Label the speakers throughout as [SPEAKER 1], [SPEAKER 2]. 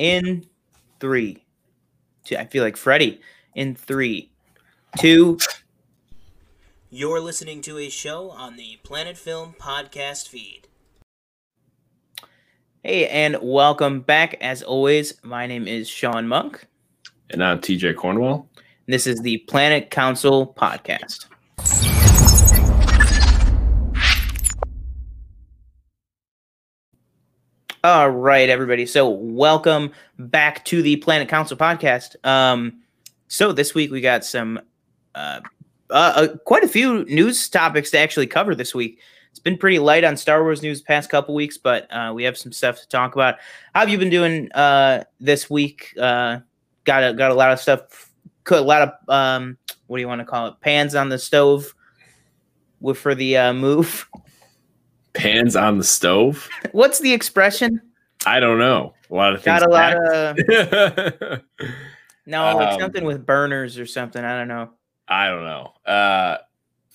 [SPEAKER 1] in three, two. I feel like Freddie in three, two.
[SPEAKER 2] You're listening to a show on the Planet Film podcast feed.
[SPEAKER 1] Hey, and welcome back. As always, my name is Sean Monk.
[SPEAKER 3] And I'm TJ Cornwell.
[SPEAKER 1] This is the Planet Council podcast. All right, everybody. So, welcome back to the Planet Council podcast. Um, so this week we got some, uh, uh, uh, quite a few news topics to actually cover this week. It's been pretty light on Star Wars news past couple weeks, but uh, we have some stuff to talk about. How have you been doing uh, this week? Uh, got a, got a lot of stuff, a lot of um, what do you want to call it? Pans on the stove with for the uh, move.
[SPEAKER 3] Pans on the stove.
[SPEAKER 1] What's the expression?
[SPEAKER 3] I don't know. A lot of things.
[SPEAKER 1] Got a lot of. no,
[SPEAKER 3] Um,
[SPEAKER 1] something with burners or something. I don't know.
[SPEAKER 3] I don't know. Uh,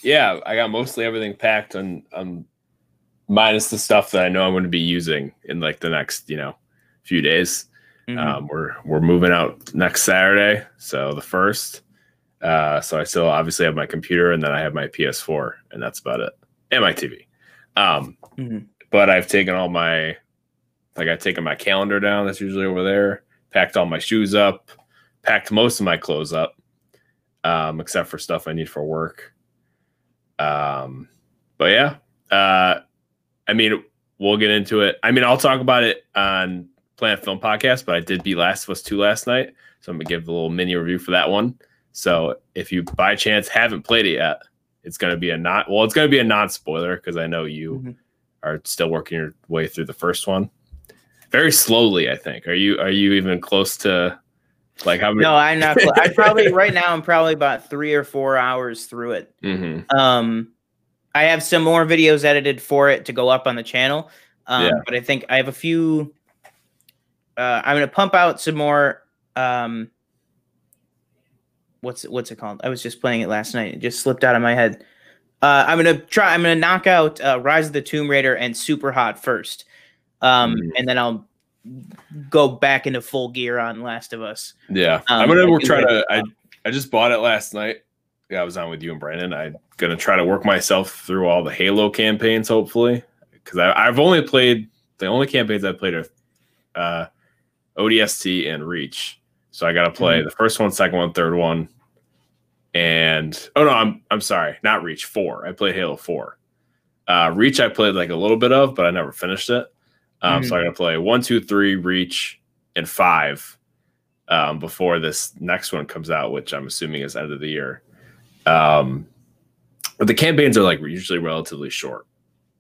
[SPEAKER 3] yeah, I got mostly everything packed on, on minus the stuff that I know I'm going to be using in like the next, you know, few days.
[SPEAKER 1] Mhm.
[SPEAKER 3] Um, we're we're moving out next Saturday, so the first. Uh, so I still obviously have my computer, and then I have my PS4, and that's about it, and my TV. Um,
[SPEAKER 1] Mhm.
[SPEAKER 3] But I've taken all my, like I've taken my calendar down. That's usually over there. Packed all my shoes up. Packed most of my clothes up, um, except for stuff I need for work. Um, but yeah, uh, I mean, we'll get into it. I mean, I'll talk about it on Planet Film Podcast, but I did beat Last of Us 2 last night. So I'm going to give a little mini review for that one. So if you by chance haven't played it yet, it's going to be a not, well, it's going to be a non spoiler because I know you
[SPEAKER 1] Mhm.
[SPEAKER 3] are still working your way through the first one very slowly. I think. Are you, are you even close to like how many?
[SPEAKER 1] No, I'm not. cl- I probably right now. I'm probably about three or four hours through it.
[SPEAKER 3] Mhm.
[SPEAKER 1] Um, I have some more videos edited for it to go up on the channel. Um,
[SPEAKER 3] Yeah.
[SPEAKER 1] but I think I have a few. Uh, I'm gonna pump out some more. Um, what's it, what's it called? I was just playing it last night. It just slipped out of my head. Uh, I'm gonna try. I'm gonna knock out uh, Rise of the Tomb Raider and Super Hot first, um,
[SPEAKER 3] Mm.
[SPEAKER 1] and then I'll go back into full gear on Last of Us.
[SPEAKER 3] Yeah,
[SPEAKER 1] Um,
[SPEAKER 3] I'm gonna try to. I I just bought it last night. Yeah, I was on with you and Brandon. I'm gonna try to work myself through all the Halo campaigns, hopefully, because I've only played the only campaigns I've played are uh, ODST and Reach. So I got to play
[SPEAKER 1] Mm-hmm.
[SPEAKER 3] the first one, second one, third one, and oh no, I'm I'm sorry, not Reach four. I played Halo four. Uh, Reach I played like a little bit of, but I never finished it. Um, So I got to play one, two, three, Reach, and five um, before this next one comes out, which I'm assuming is end of the year. Um, but the campaigns are like usually relatively short.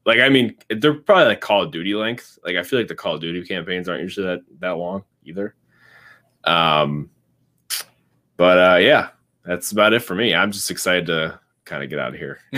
[SPEAKER 3] Like, I mean, they're probably like Call of Duty length. Like, I feel like the Call of Duty campaigns aren't usually that that long either. Um, but uh, yeah, that's about it for me. I'm just excited to kind of get out of here.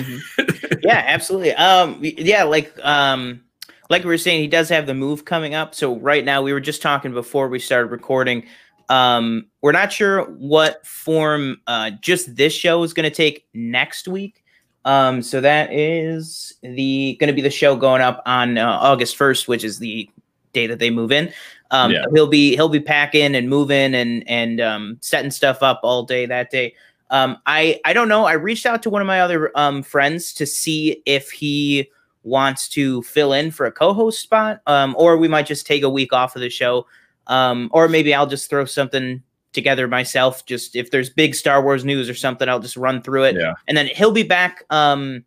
[SPEAKER 1] yeah, absolutely. Um, yeah, like um, like we were saying, he does have the move coming up. So right now, we were just talking before we started recording. Um, we're not sure what form uh, just this show is going to take next week. Um, so that is the going to be the show going up on uh, August first, which is the day that they move in. Um,
[SPEAKER 3] Yeah.
[SPEAKER 1] he'll be he'll be packing and moving and and um, setting stuff up all day that day. Um, I I don't know. I reached out to one of my other um, friends to see if he wants to fill in for a co-host spot, um, or we might just take a week off of the show, um, or maybe I'll just throw something together myself. Just if there's big Star Wars news or something, I'll just run through it,
[SPEAKER 3] Yeah.
[SPEAKER 1] and then he'll be back um,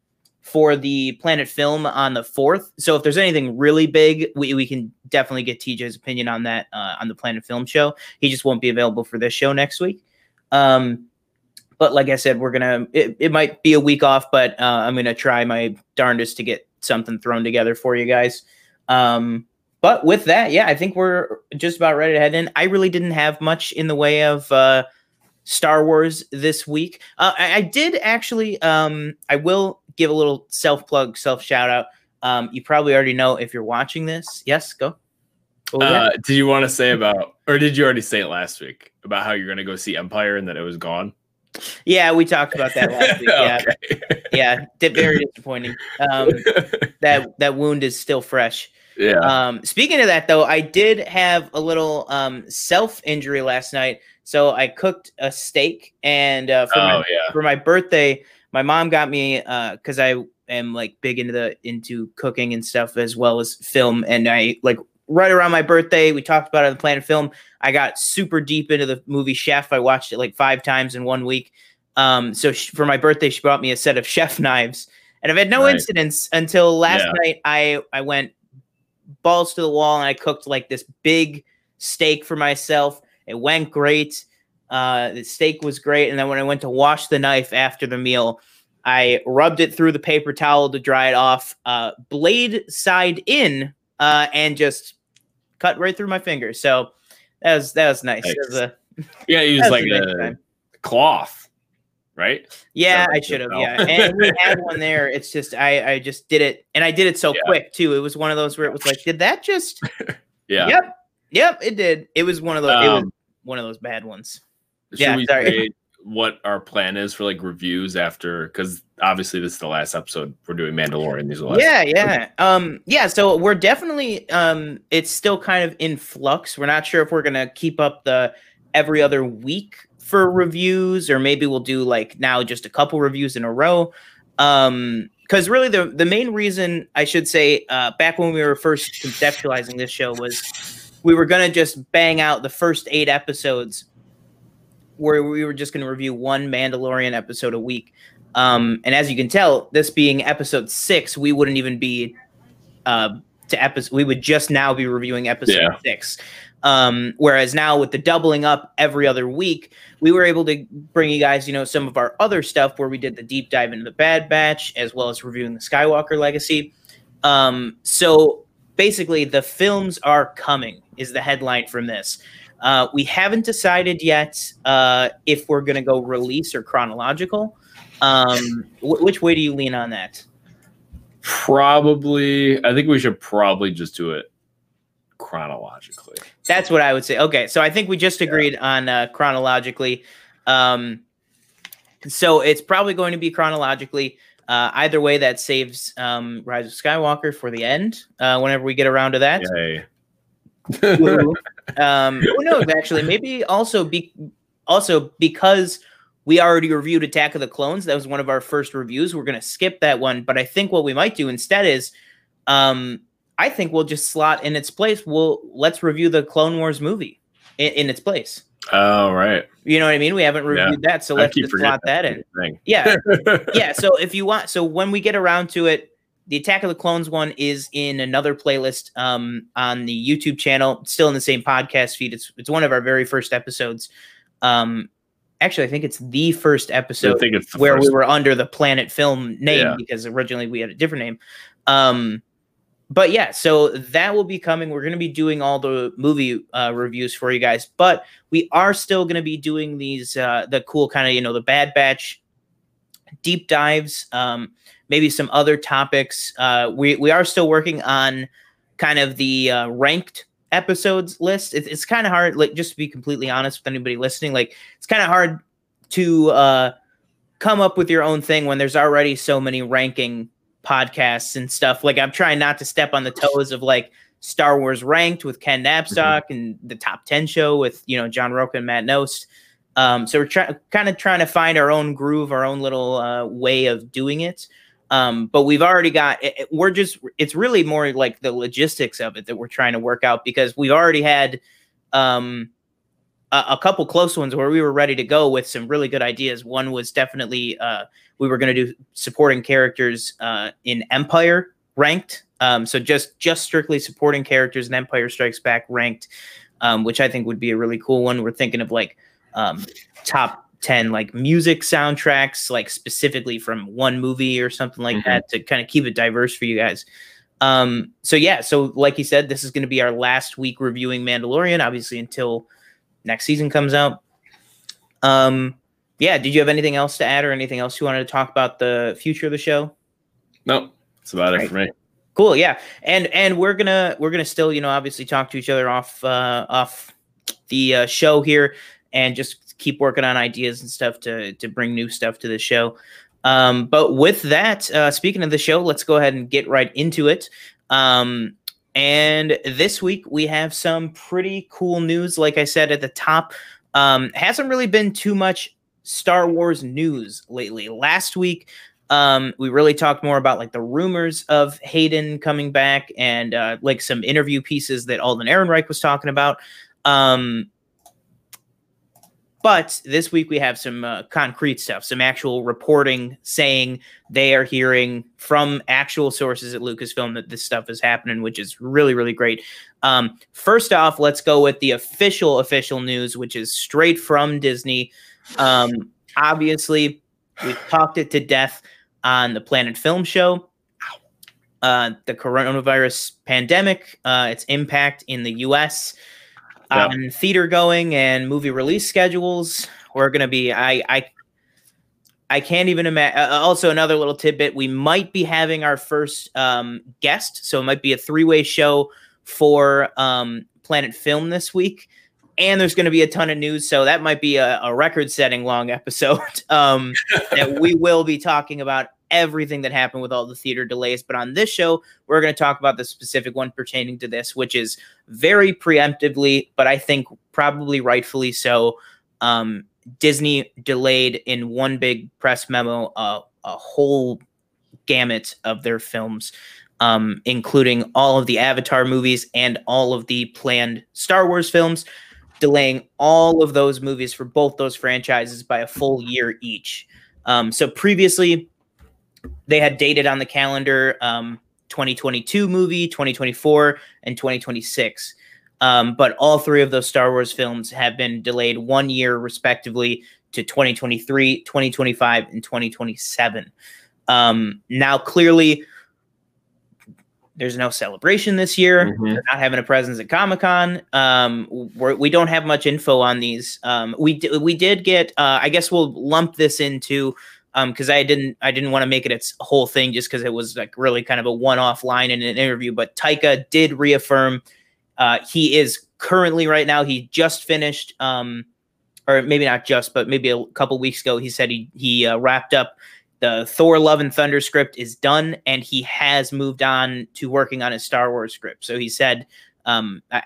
[SPEAKER 1] for the Planet Film on the fourth. So if there's anything really big, we we can definitely get TJ's opinion on that uh, on the Planet Film show. He just won't be available for this show next week. Um, but like I said, we're gonna. It, it might be a week off, but uh, I'm gonna try my darndest to get something thrown together for you guys. Um, but with that, yeah, I think we're just about ready to head in. I really didn't have much in the way of uh, Star Wars this week. Uh, I, I did actually. Um, I will give a little self plug, self shout out. Um, you probably already know if you're watching this. Yes, go. Was?
[SPEAKER 3] Uh, did you want to say about, or did you already say it last week about how you're going to go see Empire and that it was gone?
[SPEAKER 1] yeah, we talked about that last week. Yeah, yeah, very disappointing. Um, that that wound is still fresh.
[SPEAKER 3] Yeah.
[SPEAKER 1] Um, speaking of that, though, I did have a little um, self injury last night. So I cooked a steak, and uh, for,
[SPEAKER 3] oh
[SPEAKER 1] my,
[SPEAKER 3] yeah.
[SPEAKER 1] for my birthday, my mom got me because I am like big into the into cooking and stuff as well as film, and I like right around my birthday, we talked about it on the Planet Film. I got super deep into the movie Chef. I watched it like five times in one week. Um, so sh- for my birthday, she brought me a set of chef knives, and I've had no
[SPEAKER 3] Right.
[SPEAKER 1] incidents until last
[SPEAKER 3] Yeah.
[SPEAKER 1] night. I I went balls to the wall and I cooked like this big steak for myself. It went great. Uh, the steak was great, and then when I went to wash the knife after the meal, I rubbed it through the paper towel to dry it off, uh, blade side in, uh, and just cut right through my fingers. So that was that was nice. That was a-
[SPEAKER 3] Yeah, he was
[SPEAKER 1] was
[SPEAKER 3] like
[SPEAKER 1] a nice
[SPEAKER 3] a cloth, right?
[SPEAKER 1] Yeah, I should have. Yeah, and we had one there. It's just I I just did it, and I did it so
[SPEAKER 3] Yeah.
[SPEAKER 1] quick too. It was one of those where it was like, did that just?
[SPEAKER 3] Yeah.
[SPEAKER 1] Yep, yep, it did. It was one of those. it was
[SPEAKER 3] Um,
[SPEAKER 1] one of those bad ones.
[SPEAKER 3] Should
[SPEAKER 1] Yeah,
[SPEAKER 3] we
[SPEAKER 1] sorry.
[SPEAKER 3] say what our plan is for like reviews after? Because obviously this is the last episode we're doing Mandalorian. These are.
[SPEAKER 1] Yeah, yeah. Um, yeah, so we're definitely um it's still kind of in flux. We're not sure if we're gonna keep up the every other week for reviews, or maybe we'll do like now just a couple reviews in a row. Um because really the the main reason I should say uh back when we were first conceptualizing this show was we were gonna just bang out the first eight episodes where we were just gonna review one Mandalorian episode a week. Um, and as you can tell, this being episode six, we wouldn't even be uh, to episode. We would just now be reviewing episode
[SPEAKER 3] Yeah.
[SPEAKER 1] six. Um, whereas now with the doubling up every other week, we were able to bring you guys, you know, some of our other stuff where we did the deep dive into the Bad Batch as well as reviewing the Skywalker Legacy. Um, so basically, the films are coming is the headline from this. Uh, we haven't decided yet uh, if we're going to go release or chronological. Um, wh- which way do you lean on that?
[SPEAKER 3] Probably. I think we should probably just do it chronologically.
[SPEAKER 1] That's what I would say. Okay, so I think we just agreed on uh, chronologically. Um, so it's probably going to be chronologically. Uh, either way, that saves um, Rise of Skywalker for the end. Uh, whenever we get around to that. Um, who knows? Actually, maybe also be also because we already reviewed Attack of the Clones. That was one of our first reviews. We're going to skip that one, but I think what we might do instead is, um, I think we'll just slot in its place. We'll let's review the Clone Wars movie in, in its place.
[SPEAKER 3] oh right.
[SPEAKER 1] You know what I mean? We haven't
[SPEAKER 3] Yeah.
[SPEAKER 1] reviewed that, so let's just slot that in. Yeah, yeah. So if you want, so when we get around to it, the Attack of the Clones one is in another playlist um, on the YouTube channel, still in the same podcast feed. It's it's one of our very first episodes. Um, actually, I think it's the first
[SPEAKER 3] I
[SPEAKER 1] episode
[SPEAKER 3] think it's
[SPEAKER 1] where
[SPEAKER 3] first
[SPEAKER 1] we were under the Planet Film name
[SPEAKER 3] Yeah.
[SPEAKER 1] because originally we had a different name. Um, but yeah, so that will be coming. We're going to be doing all the movie uh, reviews for you guys, but we are still going to be doing these uh, the cool kind of you know the Bad Batch deep dives, um, maybe some other topics. Uh, we we are still working on kind of the uh, ranked episodes list. It's, it's kind of hard, like just to be completely honest with anybody listening, like it's kind of hard to uh, come up with your own thing when there's already so many ranking podcasts and stuff. Like I'm trying not to step on the toes of like Star Wars Ranked with Ken Napzok and the Top Ten Show with you know John Roca and Matt Nost. Um, so we're trying, kind of trying to find our own groove, our own little uh, way of doing it. Um, but we've already got. It, it- we're just. It's really more like the logistics of it that we're trying to work out because we've already had um, a, a couple close ones where we were ready to go with some really good ideas. One was definitely uh, we were going to do supporting characters uh, in Empire ranked. Um, so just just strictly supporting characters in Empire Strikes Back ranked, um, which I think would be a really cool one. We're thinking of like um, top 10 like music soundtracks like specifically from one movie or something like
[SPEAKER 3] Mhm.
[SPEAKER 1] that to kind of keep it diverse for you guys um so yeah so like you said this is going to be our last week reviewing mandalorian obviously until next season comes out um yeah did you have anything else to add or anything else you wanted to talk about the future of the show
[SPEAKER 3] Nope. That's about
[SPEAKER 1] Right.
[SPEAKER 3] it for me.
[SPEAKER 1] cool yeah and and we're gonna we're gonna still you know obviously talk to each other off uh off the uh, show here and just keep working on ideas and stuff to to bring new stuff to the show um but with that uh speaking of the show let's go ahead and get right into it um And this week we have some pretty cool news. Like I said at the top, um, hasn't really been too much Star Wars news lately. Last week, um, we really talked more about like the rumors of Hayden coming back and uh, like some interview pieces that Alden Ehrenreich was talking about. Um, but this week we have some uh, concrete stuff, some actual reporting saying they are hearing from actual sources at Lucasfilm that this stuff is happening, which is really, really great. Um, first off, let's go with the official, official news, which is straight from Disney. Um, obviously, we talked it to death on the Planet Film Show. Uh, the coronavirus pandemic, uh, its impact in the U.S yep. um, theater going and movie release schedules. We're to be, I, I, I can't even imagine. Uh, also, another little tidbit: we might be having our first um, guest, so it might be a three-way show for um, Planet Film this week. And there's going to be a ton of news, so that might be a, a record-setting long episode um, that we will be talking about everything that happened with all the theater delays. But on this show, we're going to talk about the specific one pertaining to this, which is very preemptively, but I think probably rightfully so. Um, Disney delayed in one big press memo uh, a whole gamut of their films, um, including all of the Avatar movies and all of the planned Star Wars films, delaying all of those movies for both those franchises by a full year each. Um, so previously, they had dated on the calendar um, 2022 movie, 2024, and 2026. Um, but all three of those Star Wars films have been delayed one year, respectively, to 2023, 2025, and 2027. Um, now, clearly, there's no celebration this year. Mm-hmm. They're not having a presence at Comic Con. Um, we don't have much info on these. Um, we d- we did get. Uh, I guess we'll lump this into um because i didn't i didn't want to make it its whole thing just because it was like really kind of a one-off line in an interview but taika did reaffirm uh he is currently right now he just finished um or maybe not just but maybe a couple weeks ago he said he he uh, wrapped up the thor love and thunder script is done and he has moved on to working on his star wars script. So he said um i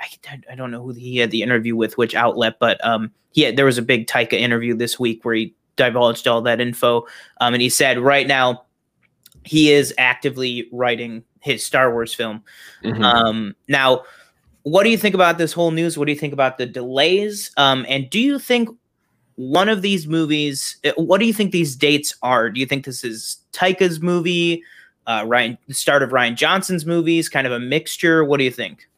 [SPEAKER 1] i don't know who he had the interview with which outlet but um had, there was a big taika interview this week where he divulged all that info. Um, and he said right now he is actively writing his Star Wars film. Mm-hmm. Um, now, what do you think about this whole news? What do you think about the delays? Um, and do you think one of these movies? Uh, what do you think these dates are? Do you think this is Taika's movie, uh, Rian, the start of Rian Johnson's movies, kind of a mixture? What do you think?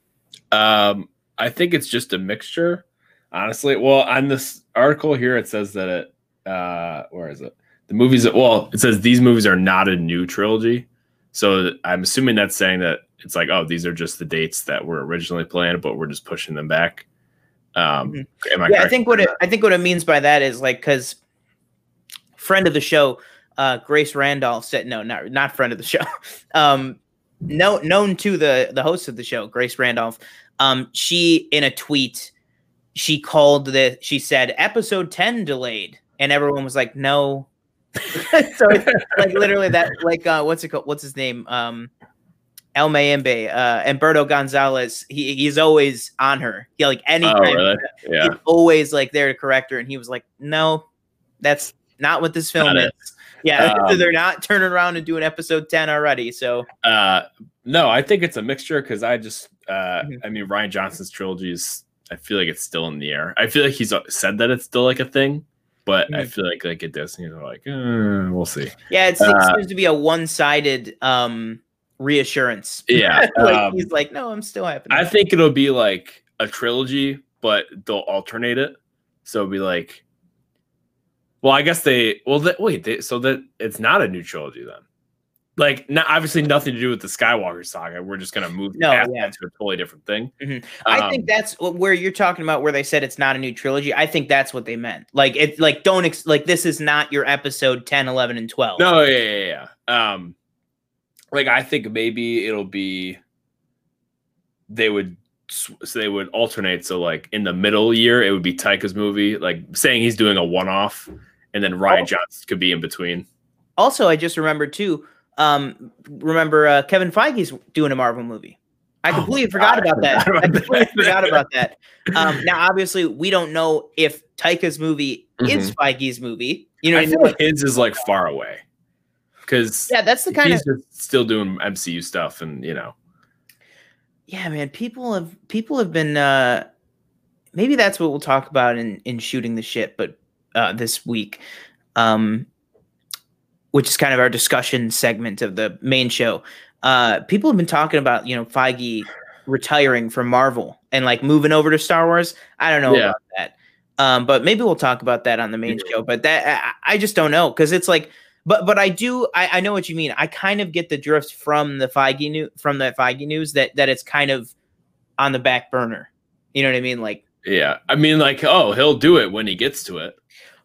[SPEAKER 3] Um, I think it's just a mixture, honestly. Well, on this article here, it says that it uh, where is it? The movies that well, it says these movies are not a new trilogy. So I'm assuming that's saying that it's like, oh, these are just the dates that were originally planned, but we're just pushing them back. Um,
[SPEAKER 1] mm-hmm. I yeah, I think what it, I think what it means by that is like because friend of the show, uh, Grace Randolph said no, not not friend of the show, um, no known to the the host of the show, Grace Randolph. Um, she in a tweet, she called the she said episode ten delayed and everyone was like, no. so like literally that like uh what's it called? What's his name? Um El Mayimbe, uh Humberto Gonzalez, he he's always on her. He like anytime oh, really? yeah. he's always like there to correct her. And he was like, No, that's not what this film not is. It. Yeah, um, they're not turning around and doing episode 10 already. So
[SPEAKER 3] uh no, I think it's a mixture because I just uh mm-hmm. I mean Rian Johnson's trilogy is I feel like it's still in the air. I feel like he's said that it's still like a thing but mm-hmm. I feel like like at Disney they're like, eh, we'll see.
[SPEAKER 1] Yeah, it uh, seems to be a one-sided um reassurance.
[SPEAKER 3] Yeah,
[SPEAKER 1] like um, he's like, no, I'm still happy.
[SPEAKER 3] I think it'll be like a trilogy, but they'll alternate it. So it'll be like, well, I guess they well, that, wait, they, so that it's not a new trilogy then like not, obviously nothing to do with the Skywalker saga. We're just gonna move no, yeah. to a totally different thing.
[SPEAKER 1] Mm-hmm. Um, I think um, that's where you're talking about where they said it's not a new trilogy. I think that's what they meant. Like it like don't ex- like this is not your episode 10, 11 and 12.
[SPEAKER 3] No, yeah, yeah, yeah. Um like I think maybe it'll be they would so they would alternate so like in the middle year it would be Taika's movie like saying he's doing a one off and then Rian oh. Johnson could be in between.
[SPEAKER 1] Also, I just remembered too um, remember uh, Kevin Feige's doing a Marvel movie. I
[SPEAKER 3] Oh
[SPEAKER 1] completely
[SPEAKER 3] my
[SPEAKER 1] forgot
[SPEAKER 3] God, I
[SPEAKER 1] about that.
[SPEAKER 3] forgot
[SPEAKER 1] I
[SPEAKER 3] about
[SPEAKER 1] completely
[SPEAKER 3] that.
[SPEAKER 1] forgot about that. Um, now, obviously, we don't know if Taika's movie is Feige's movie. You know,
[SPEAKER 3] I
[SPEAKER 1] mean?
[SPEAKER 3] like his is like far away because
[SPEAKER 1] yeah, that's the kind of
[SPEAKER 3] still doing MCU stuff, and you know,
[SPEAKER 1] yeah, man. People have people have been. uh Maybe that's what we'll talk about in in shooting the shit, but uh this week, um, which is kind of our discussion segment of the main show. Uh, people have been talking about you know Feige retiring from Marvel and like moving over to Star Wars. I don't know
[SPEAKER 3] Yeah.
[SPEAKER 1] about that, um, but maybe we'll talk about that on the main show. But that I, I just don't know because it's like, but but I do I, I know what you mean. I kind of get the drift from the Feige new from the Feige news that that it's kind of on the back burner. You know what I mean? Like,
[SPEAKER 3] yeah. I mean, like, oh, he'll do it when he gets to it.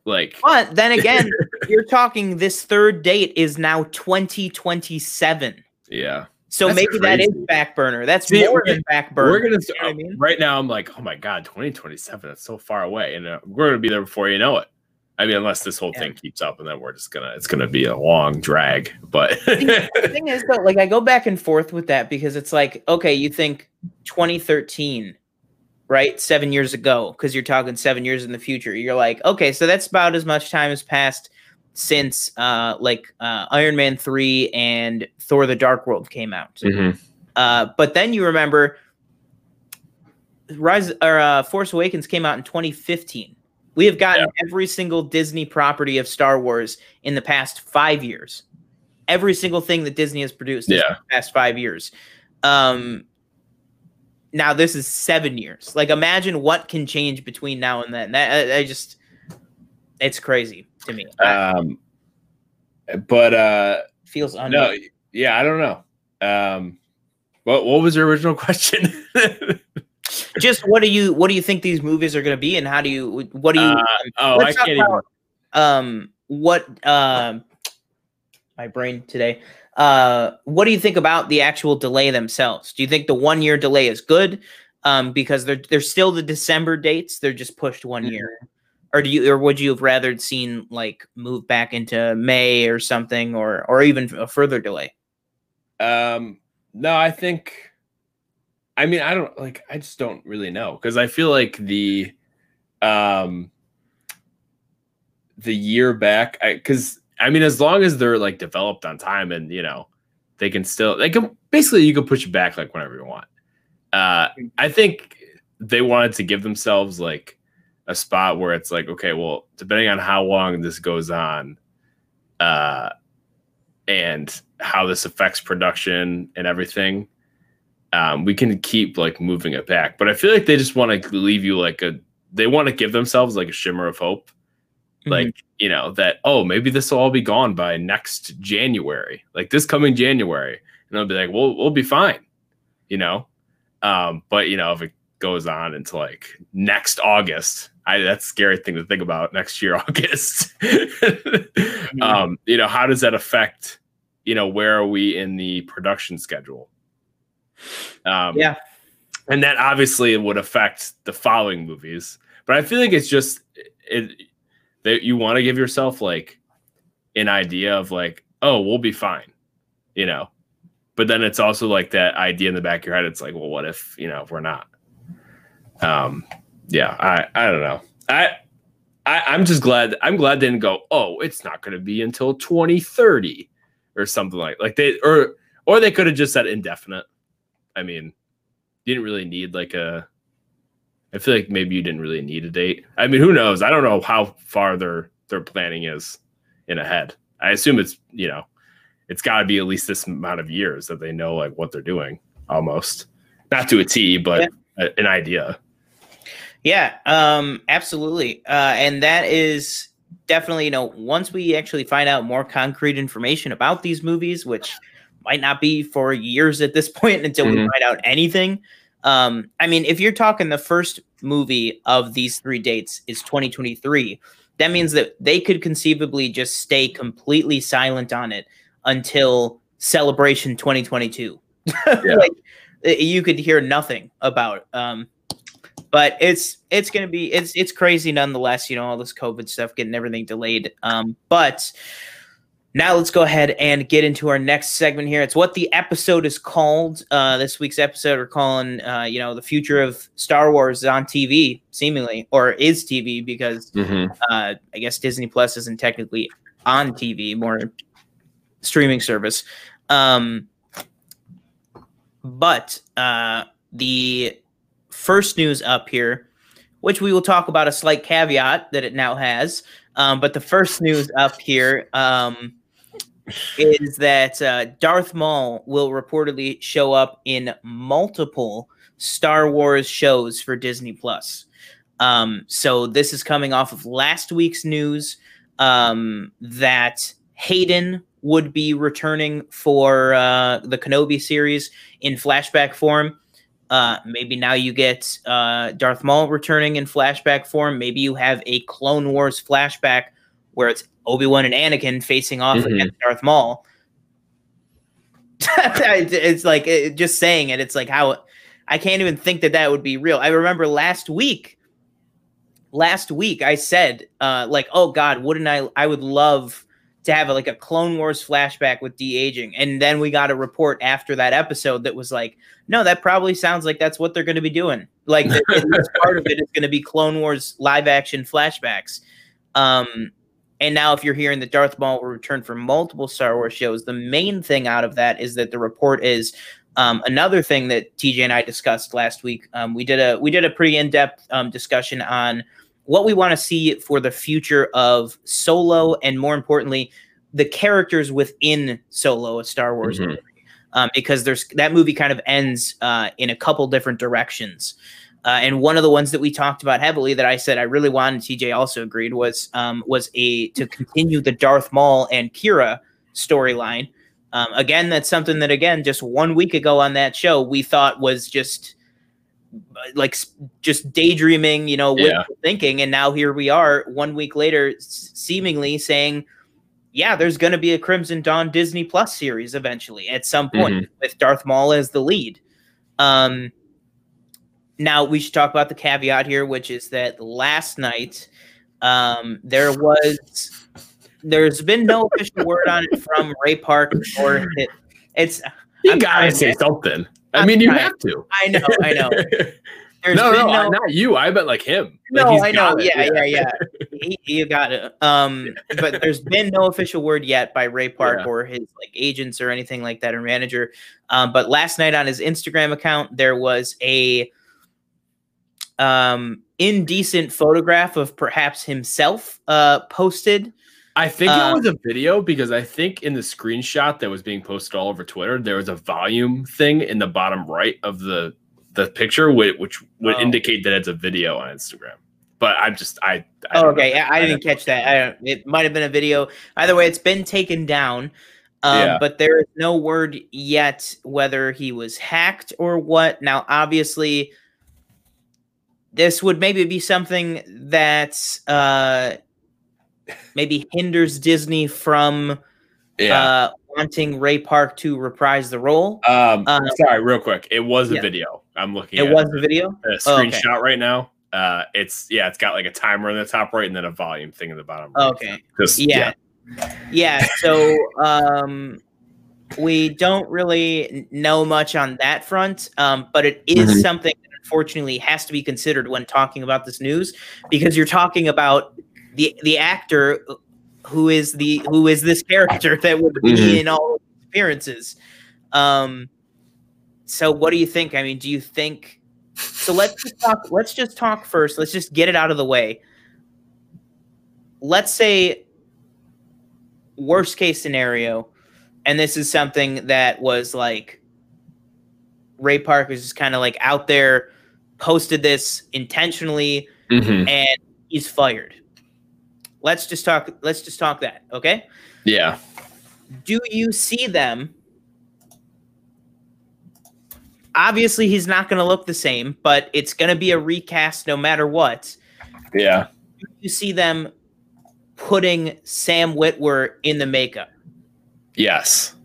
[SPEAKER 3] Like,
[SPEAKER 1] but then again, you're talking this third date is now 2027.
[SPEAKER 3] yeah.
[SPEAKER 1] So
[SPEAKER 3] That's
[SPEAKER 1] maybe that is
[SPEAKER 3] crazy.
[SPEAKER 1] back burner. That's
[SPEAKER 3] See,
[SPEAKER 1] more than back burner.
[SPEAKER 3] We're gonna
[SPEAKER 1] you know I mean?
[SPEAKER 3] right now. I'm like, oh my god, 2027. That's so far away, and uh, we're gonna be there before you know it. I mean, unless this whole
[SPEAKER 1] Yeah.
[SPEAKER 3] thing keeps up, and then we're just gonna it's gonna be a long drag. But
[SPEAKER 1] the thing is though, like I go back and forth with that because it's like, okay, you think 2013, right? Seven years ago, because you're talking seven years in the future. You're like, okay, so that's about as much time has passed since uh like uh Iron Man 3 and Thor the Dark World came out.
[SPEAKER 3] Mhm.
[SPEAKER 1] Uh but then you remember Rise or uh, Force Awakens came out in 2015. We have gotten every single Disney property of Star Wars in the past five years. Every single thing that Disney has produced in the past five years. Um, now this is seven years. Like, imagine what can change between now and then. That I, I just, it's crazy to me.
[SPEAKER 3] Um, but uh,
[SPEAKER 1] feels un-
[SPEAKER 3] no, yeah, I don't know. Um, what what was your original question?
[SPEAKER 1] Just what do you what do you think these movies are going to be, and how do you what do you?
[SPEAKER 3] Uh, oh, I can't even.
[SPEAKER 1] um what um my brain today uh what do you think about the actual delay themselves do you think the one year delay is good um because they're they're still the december dates they're just pushed one year or do you or would you have rather seen like move back into may or something or or even a further delay
[SPEAKER 3] Um, no, I think. I mean, I don't like. I just don't really know because I feel like the, um, the year back. I because I mean, as long as they're like developed on time and you know, they can still they can basically you can push it back like whenever you want. Uh, I think they wanted to give themselves like a spot where it's like, okay, well, depending on how long this goes on, uh, and how this affects production and everything, um, we can keep like moving it back. But I feel like they just want to leave you like a, they want to give themselves like a shimmer of hope, like you know that oh maybe this will all be gone by next January, like this coming January, and I'll be like, well, we'll be fine, you know. Um, but you know if it goes on into like next August, I that's a scary thing to think about next year August. um, you know how does that affect? You know where are we in the production schedule? Um,
[SPEAKER 1] Yeah.
[SPEAKER 3] and that obviously would affect the following movies. But I feel like it's just it that you want to give yourself like an idea of like, oh, we'll be fine, you know. But then it's also like that idea in the back of your head. It's like, well, what if you know if we're not? Um, yeah, I I don't know. I. I, I'm just glad. I'm glad they didn't go. Oh, it's not going to be until 2030, or something like like they or or they could have just said indefinite. I mean, you didn't really need like a. I feel like maybe you didn't really need a date. I mean, who knows? I don't know how far their their planning is in ahead. I assume it's you know, it's got to be at least this amount of years that they know like what they're doing almost, not to a T, but a- an idea.
[SPEAKER 1] Yeah, um, absolutely. Uh, and that is definitely, you know, once we actually find out more concrete information about these movies, which might not be for years at this point until we
[SPEAKER 3] Mhm.
[SPEAKER 1] find out anything. Um, I mean, if you're talking the first movie of these three dates is 2023, that means that they could conceivably just stay completely silent on it until Celebration 2022. like uh, you could hear nothing about. Um, but it's it's gonna be it's it's crazy nonetheless. You know all this COVID stuff getting everything delayed. Um, but now let's go ahead and get into our next segment here. It's what the episode is called. Uh, this week's episode we're calling, uh, you know, the future of Star Wars on TV, seemingly, or is TV because
[SPEAKER 3] Mhm.
[SPEAKER 1] uh, I guess Disney Plus isn't technically on TV, more streaming service. Um, but uh, the first news up here, which we will talk about a slight caveat that it now has. Um, but the first news up here um, is that uh, Darth Maul will reportedly show up in multiple Star Wars shows for Disney Plus. Um, so this is coming off of last week's news um, that Hayden would be returning for uh, the Kenobi series in flashback form. Uh, maybe now you get uh, Darth Maul returning in flashback form. Maybe you have a Clone Wars flashback where it's Obi Wan and Anakin facing off
[SPEAKER 3] Mhm.
[SPEAKER 1] against Darth Maul. it's like it, just saying it. It's like how I can't even think that that would be real. I remember last week. Last week I said, uh, like, oh God, wouldn't I? I would love to have a, like a Clone Wars flashback with de aging, and then we got a report after that episode that was like, no, that probably sounds like that's what they're going to be doing. Like, part of it is going to be Clone Wars live action flashbacks. Um, and now, if you're hearing that Darth Maul will return for multiple Star Wars shows, the main thing out of that is that the report is um, another thing that TJ and I discussed last week. Um, we did a we did a pretty in depth um, discussion on what we want to see for the future of Solo, and more importantly, the characters within Solo, a Star Wars
[SPEAKER 3] Mhm.
[SPEAKER 1] movie. Um, because there's that movie kind of ends uh, in a couple different directions. Uh, and one of the ones that we talked about heavily that I said I really wanted, TJ also agreed, was um, was a to continue the Darth Maul and Qi'ra storyline. Um, again, that's something that again just one week ago on that show we thought was just like just daydreaming, you know,
[SPEAKER 3] Yeah.
[SPEAKER 1] thinking, and now here we are one week later, seemingly saying, "Yeah, there's going to be a Crimson Dawn Disney Plus series eventually at some point with Darth Maul as the lead." Um, now we should talk about the caveat here, which is that last night um, there was there's been no official word on it from Ray Park or it, it's.
[SPEAKER 3] You
[SPEAKER 1] I'm
[SPEAKER 3] gotta say
[SPEAKER 1] man.
[SPEAKER 3] something. I
[SPEAKER 1] I'm
[SPEAKER 3] mean, you have to.
[SPEAKER 1] I know, I know. There's
[SPEAKER 3] no,
[SPEAKER 1] been
[SPEAKER 3] no, not you. I bet like him. Like,
[SPEAKER 1] no, I know. Yeah, yeah, yeah. He, you got it. Um, but there's been no official word yet by Ray Park
[SPEAKER 3] Yeah.
[SPEAKER 1] or his like agents or anything like that or manager. Um, but last night on his Instagram account, there was a um indecent photograph of perhaps himself uh posted.
[SPEAKER 3] I think
[SPEAKER 1] Uh,
[SPEAKER 3] it was a video because I think in the screenshot that was being posted all over Twitter, there was a volume thing in the bottom right of the the picture, which, which would
[SPEAKER 1] Oh.
[SPEAKER 3] indicate that it's a video on Instagram. But I'm just I. I
[SPEAKER 1] Oh, okay. I, I didn't catch that. I don't, it might have been a video. Either way, it's been taken down. Um,
[SPEAKER 3] Yeah.
[SPEAKER 1] But there is no word yet whether he was hacked or what. Now, obviously, this would maybe be something that uh, maybe hinders Disney from
[SPEAKER 3] Yeah.
[SPEAKER 1] uh, wanting Ray Park to reprise the role.
[SPEAKER 3] um,
[SPEAKER 1] uh,
[SPEAKER 3] sorry, real quick. It was a
[SPEAKER 1] yeah.
[SPEAKER 3] video. I'm looking.
[SPEAKER 1] It
[SPEAKER 3] at
[SPEAKER 1] was the video.
[SPEAKER 3] a
[SPEAKER 1] Oh, okay.
[SPEAKER 3] screenshot right now. Uh, it's yeah, it's got like a timer in the top right and then a volume thing in the bottom. right.
[SPEAKER 1] Okay.
[SPEAKER 3] Just
[SPEAKER 1] yeah yeah so um we don't really know much on that front um but it is
[SPEAKER 3] Mhm.
[SPEAKER 1] something that unfortunately has to be considered when talking about this news because you're talking about the the actor who is the who is this character that would be
[SPEAKER 3] Mhm.
[SPEAKER 1] in all appearances. Um so what do you think? I mean do you think so let's just talk let's just talk first. Let's just get it out of the way. Let's say worst case scenario and this is something that was like ray park was just kind of like out there posted this intentionally
[SPEAKER 3] Mhm.
[SPEAKER 1] and he's fired let's just talk let's just talk that okay
[SPEAKER 3] yeah.
[SPEAKER 1] do you see them obviously he's not going to look the same but it's going to be a recast no matter what
[SPEAKER 3] Yeah.
[SPEAKER 1] do you see them putting sam witwer in the makeup
[SPEAKER 3] Yes.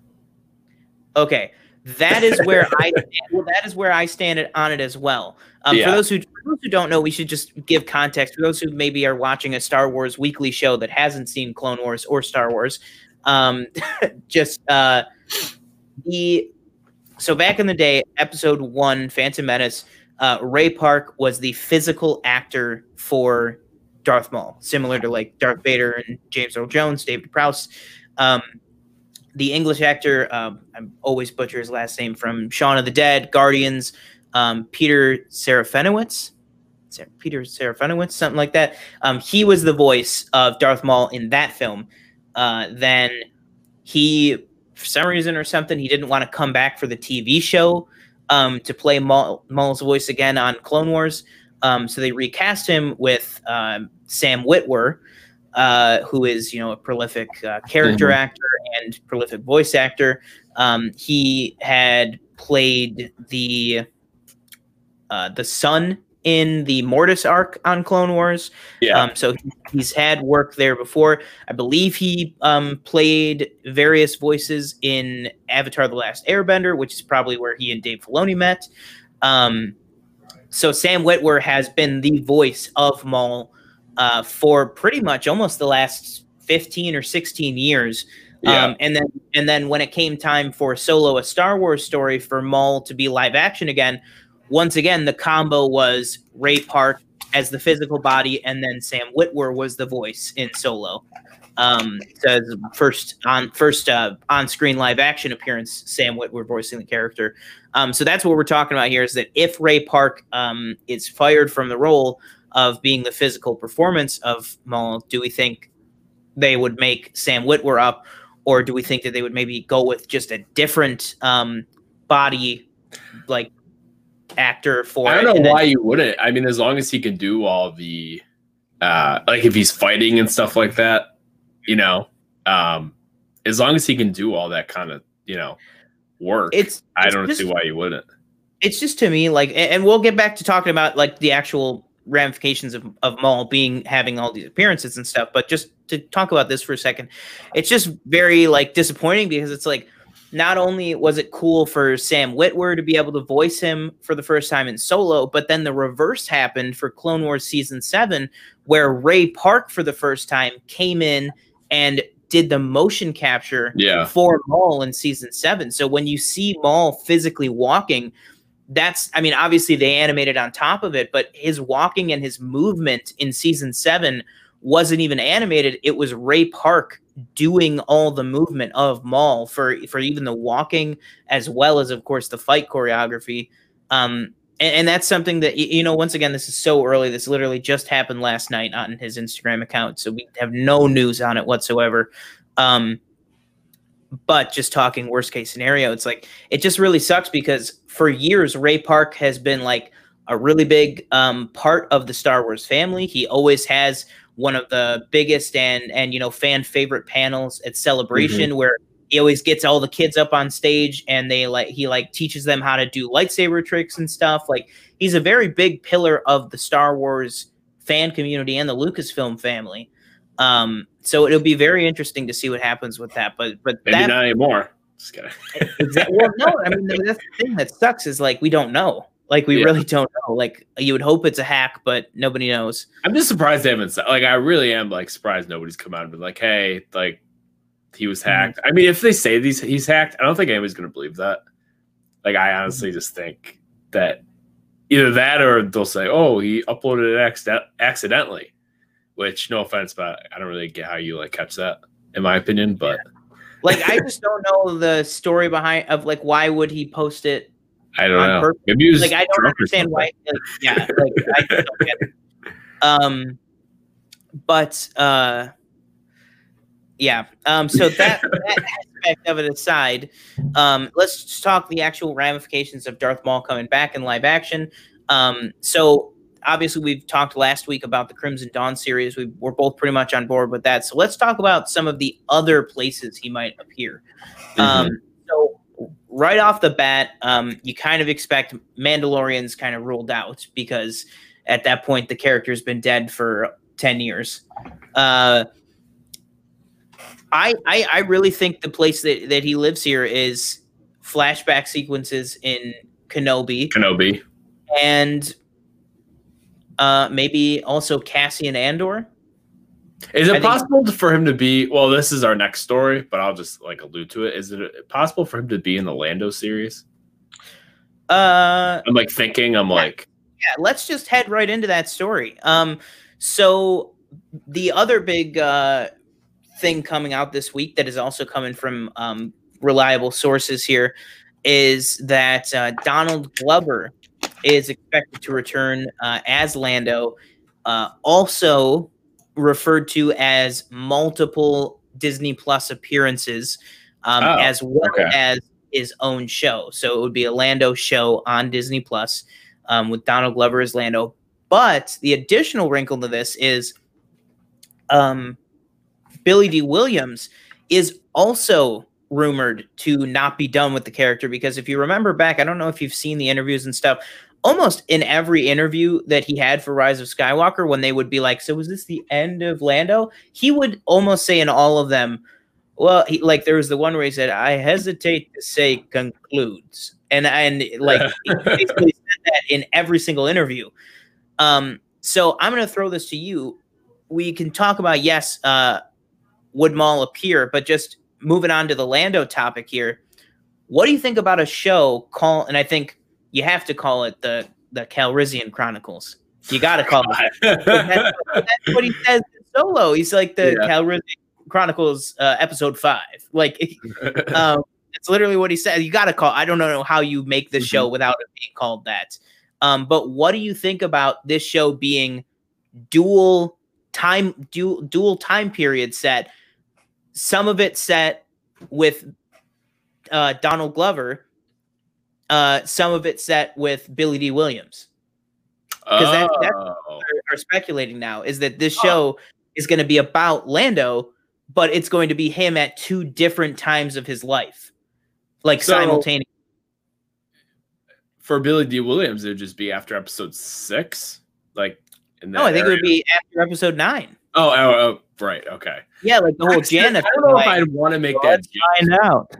[SPEAKER 1] Okay, that is where I well, that is where I stand on it as well. Um,
[SPEAKER 3] Yeah.
[SPEAKER 1] For those who for those who don't know, we should just give context. For those who maybe are watching a Star Wars weekly show that hasn't seen Clone Wars or Star Wars, Um, just uh, the so back in the day, episode one, Phantom Menace, uh, Ray Park was the physical actor for Darth Maul, similar to like Darth Vader and James Earl Jones, David Prowse. Um, the English actor, um, I always butcher his last name from Shaun of the Dead, Guardians, um, Peter Serafinowicz. Peter Serafinowicz, something like that. Um, he was the voice of Darth Maul in that film. Uh, then he, for some reason or something, he didn't want to come back for the TV show um, to play Maul, Maul's voice again on Clone Wars. Um, so they recast him with um, Sam Witwer, uh, who is you know a prolific uh, character mm-hmm. actor and prolific voice actor. Um, he had played the uh, the son in the Mortis arc on Clone Wars. Yeah. Um, so he's had work there before. I believe he um, played various voices in Avatar: The Last Airbender, which is probably where he and Dave Filoni met. Um, so Sam Witwer has been the voice of Maul uh, for pretty much almost the last 15 or 16 years. Yeah. Um, and then and then when it came time for Solo a Star Wars story for Maul to be live action again, once again, the combo was Ray Park as the physical body, and then Sam Witwer was the voice in Solo. Um, so first on first uh, on screen live action appearance, Sam Witwer voicing the character. Um, so that's what we're talking about here is that if Ray Park um, is fired from the role of being the physical performance of Maul, do we think they would make Sam Witwer up, or do we think that they would maybe go with just a different um, body, like actor for.
[SPEAKER 3] I don't know why then, you wouldn't. I mean, as long as he can do all the, uh, like if he's fighting and stuff like that, you know, um, as long as he can do all that kind of, you know, work, it's. it's I don't just, see why you wouldn't.
[SPEAKER 1] It's just to me like, and we'll get back to talking about like the actual ramifications of, of Maul being having all these appearances and stuff. But just to talk about this for a second, it's just very like disappointing because it's like not only was it cool for Sam Witwer to be able to voice him for the first time in solo, but then the reverse happened for Clone Wars season seven, where Ray Park for the first time came in and did the motion capture
[SPEAKER 3] yeah.
[SPEAKER 1] for Maul in season seven. So when you see Maul physically walking, that's I mean, obviously they animated on top of it, but his walking and his movement in season seven wasn't even animated. It was Ray Park doing all the movement of Maul for for even the walking as well as of course the fight choreography. Um, and, and, that's something that you know once again this is so early this literally just happened last night on his instagram account so we have no news on it whatsoever um but just talking worst case scenario it's like it just really sucks because for years ray park has been like a really big um, part of the star wars family he always has one of the biggest and and you know fan favorite panels at Celebration mm-hmm. where he always gets all the kids up on stage and they like he like teaches them how to do lightsaber tricks and stuff. Like he's a very big pillar of the Star Wars fan community and the Lucasfilm family. Um, so it'll be very interesting to see what happens with that. But but
[SPEAKER 3] maybe that, not anymore. Just kidding.
[SPEAKER 1] exactly, well, no, I mean that's the thing that sucks is like we don't know. Like we yeah. really don't know. Like you would hope it's a hack, but nobody knows.
[SPEAKER 3] I'm just surprised they haven't. Like I really am like surprised nobody's come out and been like, "Hey, like he was mm-hmm. hacked." Mm-hmm. I mean, if they say these he's hacked, I don't think anybody's gonna believe that. Like I honestly mm-hmm. just think that either that or they'll say, "Oh, he uploaded it accident- accidentally," which no offense, but I don't really get how you like catch that, in my opinion. But
[SPEAKER 1] like I just don't know the story behind of like why would he post it
[SPEAKER 3] I don't know. Purpose. Maybe
[SPEAKER 1] like I don't understand why. Like, yeah, like I don't get it. Um, but uh, yeah. Um, so that that aspect of it aside, um, let's just talk the actual ramifications of Darth Maul coming back in live action. Um, so obviously we've talked last week about the Crimson Dawn series. We we're both pretty much on board with that. So let's talk about some of the other places he might appear. Mm-hmm. Um, so right off the bat, um, you kind of expect Mandalorians kind of ruled out because at that point the character's been dead for 10 years. Uh, I, I, I really think the place that, that he lives here is flashback sequences in Kenobi.
[SPEAKER 3] Kenobi.
[SPEAKER 1] And uh, maybe also Cassian Andor.
[SPEAKER 3] Is
[SPEAKER 1] I
[SPEAKER 3] it
[SPEAKER 1] think-
[SPEAKER 3] possible for him to be? Well, this is our next story, but I'll just like allude to it. Is it possible for him to be in the Lando series?
[SPEAKER 1] Uh,
[SPEAKER 3] I'm like thinking. I'm like,
[SPEAKER 1] yeah, let's just head right into that story. Um, so the other big uh, thing coming out this week that is also coming from um, reliable sources here is that uh, Donald Glover is expected to return uh, as Lando, uh, also referred to as multiple Disney Plus appearances, um,
[SPEAKER 3] Oh,
[SPEAKER 1] as well
[SPEAKER 3] okay.
[SPEAKER 1] as his own show. So it would be a Lando show on Disney Plus um, with Donald Glover as Lando. But the additional wrinkle to this is um, Billy Dee Williams is also rumored to not be done with the character because if you remember back, I don't know if you've seen the interviews and stuff. Almost in every interview that he had for Rise of Skywalker, when they would be like, "So was this the end of Lando?" He would almost say in all of them, "Well, he, like there was the one where he said, I hesitate to say concludes,' and and like he basically said that in every single interview. Um, so I'm going to throw this to you. We can talk about yes, uh, would Maul appear, but just moving on to the Lando topic here. What do you think about a show call? And I think you have to call it the the Calrissian Chronicles. You got to call it. that. That's, that's what he says in Solo. He's like the
[SPEAKER 3] Yeah.
[SPEAKER 1] Calrissian Chronicles uh, episode five. Like um, it's literally what he said. You got to call. I don't know how you make this show without it being called that. Um, but what do you think about this show being dual time, dual, dual time period set? Some of it set with uh, Donald Glover. Uh, some of it set with Billy Dee Williams. 'Cause that- that's-
[SPEAKER 3] Oh.
[SPEAKER 1] Are, are speculating now is that this show is going to be about Lando, but it's going to be him at two different times of his life, like
[SPEAKER 3] So-
[SPEAKER 1] simultaneously.
[SPEAKER 3] for Billy Dee Williams, it would just be after episode six, like. In
[SPEAKER 1] No, I think it would be after episode nine.
[SPEAKER 3] Oh, oh, oh, right. Okay.
[SPEAKER 1] Yeah, like the whole Jannah.
[SPEAKER 3] I don't know if I'd want to make that.
[SPEAKER 1] find out.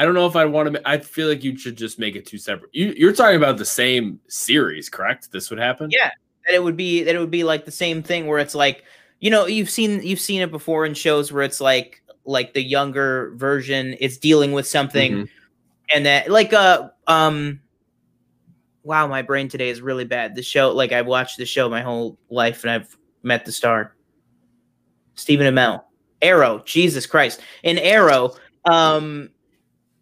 [SPEAKER 3] I don't know if I want to. I feel like you should just make it two separate. You, you're talking about the same series, correct? This would happen.
[SPEAKER 1] Yeah. That it would be that it would be like the same thing where it's like you know you've seen you've seen it before in shows where it's like like the younger version is dealing with something
[SPEAKER 3] Mhm.
[SPEAKER 1] and that like uh um wow my brain today is really bad the show like i've watched the show my whole life and i've met the star stephen amell arrow jesus christ in arrow um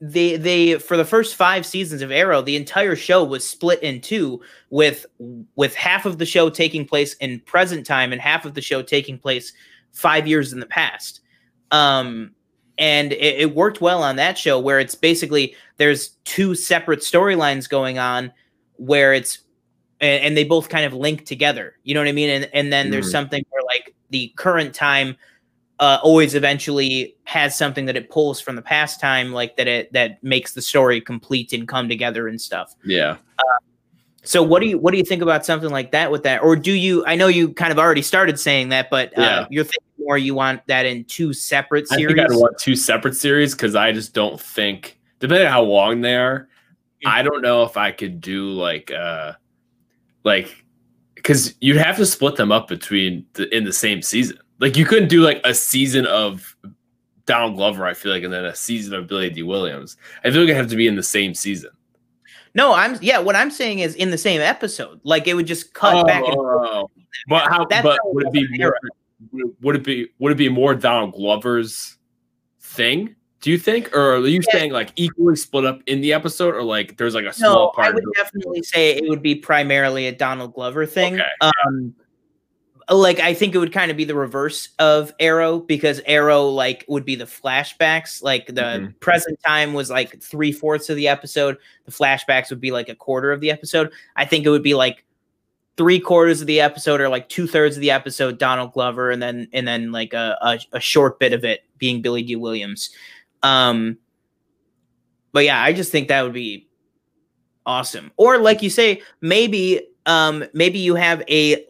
[SPEAKER 1] they they for the first five seasons of arrow the entire show was split in two with with half of the show taking place in present time and half of the show taking place five years in the past. Um and it, it worked well on that show where it's basically there's two separate storylines going on where it's and, and they both kind of link together. You know what i mean? And and then there's
[SPEAKER 3] Mhm.
[SPEAKER 1] something where like the current time uh, always eventually has something that it pulls from the past time like that it that makes the story complete and come together and stuff
[SPEAKER 3] Yeah.
[SPEAKER 1] so what do you what do you think about something like that with that or do you i know you kind of already started saying that but uh,
[SPEAKER 3] Yeah.
[SPEAKER 1] you're thinking more you want that in two separate
[SPEAKER 3] I
[SPEAKER 1] series
[SPEAKER 3] think I'd want two separate series because I just don't think, depending on how long they are. I don't know if I could do like, uh like, because you'd have to split them up between the in the same season. Like you couldn't do like a season of Donald Glover, I feel like, and then a season of Billy Dee Williams. I feel like it have to be in the same season.
[SPEAKER 1] no i'm yeah what i'm saying is in the same episode like it would just cut back and
[SPEAKER 3] Oh, but how?
[SPEAKER 1] That's
[SPEAKER 3] but
[SPEAKER 1] how
[SPEAKER 3] would it be more? Would it be? Would it be more Donald Glover's thing? Do you think, or are you
[SPEAKER 1] Yeah.
[SPEAKER 3] saying like equally split up in the episode, or like there's like a small part?
[SPEAKER 1] no i would definitely say it would be primarily a donald glover thing
[SPEAKER 3] Okay,
[SPEAKER 1] um like i think it would kind of be the reverse of arrow because arrow like would be the flashbacks like the
[SPEAKER 3] Mhm.
[SPEAKER 1] present time was like three-fourths of the episode the flashbacks would be like a quarter of the episode. I think it would be like three quarters of the episode or like two-thirds of the episode donald glover and then and then like a, a, a short bit of it being billy dee williams. Um but yeah i just think that would be awesome. Or like you say maybe um maybe you have a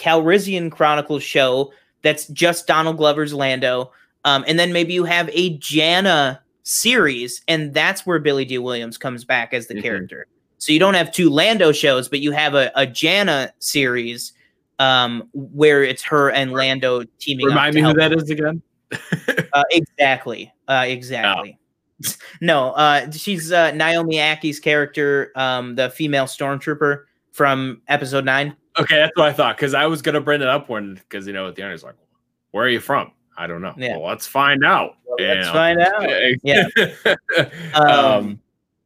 [SPEAKER 1] calrissian chronicles show that's just donald glover's lando um and then maybe you have a jannah series and that's where billy dee williams comes back as the
[SPEAKER 3] Mhm.
[SPEAKER 1] character so you don't have two lando shows but you have a, a jannah series um, where it's her and Lando teaming.
[SPEAKER 3] Remind me who that is again.
[SPEAKER 1] uh, exactly. Uh, exactly. Oh. No, uh, she's uh, Naomi Ackie's character, um, the female stormtrooper from episode nine.
[SPEAKER 3] Okay, that's what I thought because I was gonna bring it up when because you know at the end it's like, where are you from? I don't know. Yeah. Well, let's find out.
[SPEAKER 1] Well, let's know. find out. Yeah. um, um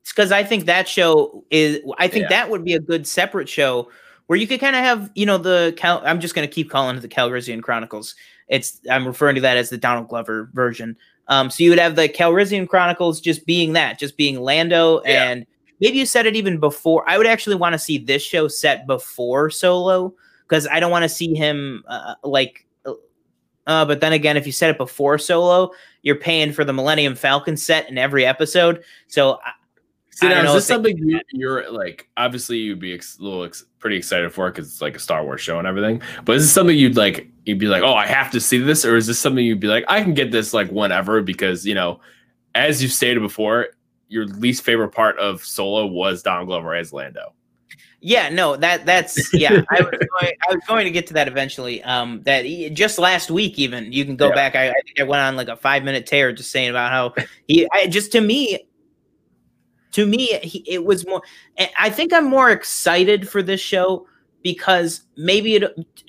[SPEAKER 1] because I think that show is. I think yeah. that would be a good separate show where you could kind of have, you know, the Cal- I'm just going to keep calling it the Calrissian Chronicles. It's I'm referring to that as the Donald Glover version. Um, so you would have the Calrissian Chronicles just being that, just being Lando, yeah. and maybe you said it even before. I would actually want to see this show set before Solo because I don't want to see him uh, like. Uh, but then again, if you set it before Solo, you're paying for the Millennium Falcon set in every episode. So
[SPEAKER 3] See, now, is this something you, you're like? Obviously, you'd be ex- a little ex- pretty excited for because it's like a Star Wars show and everything. But is this something you'd like? You'd be like, "Oh, I have to see this," or is this something you'd be like, "I can get this like whenever"? Because you know, as you've stated before, your least favorite part of Solo was Don Glover as Lando.
[SPEAKER 1] Yeah, no, that that's yeah. I was going, I was going to get to that eventually. Um, that just last week, even you can go yeah. back. I, I think I went on like a five minute tear just saying about how he. I, just to me, to me, it was more. I think I'm more excited for this show because maybe it,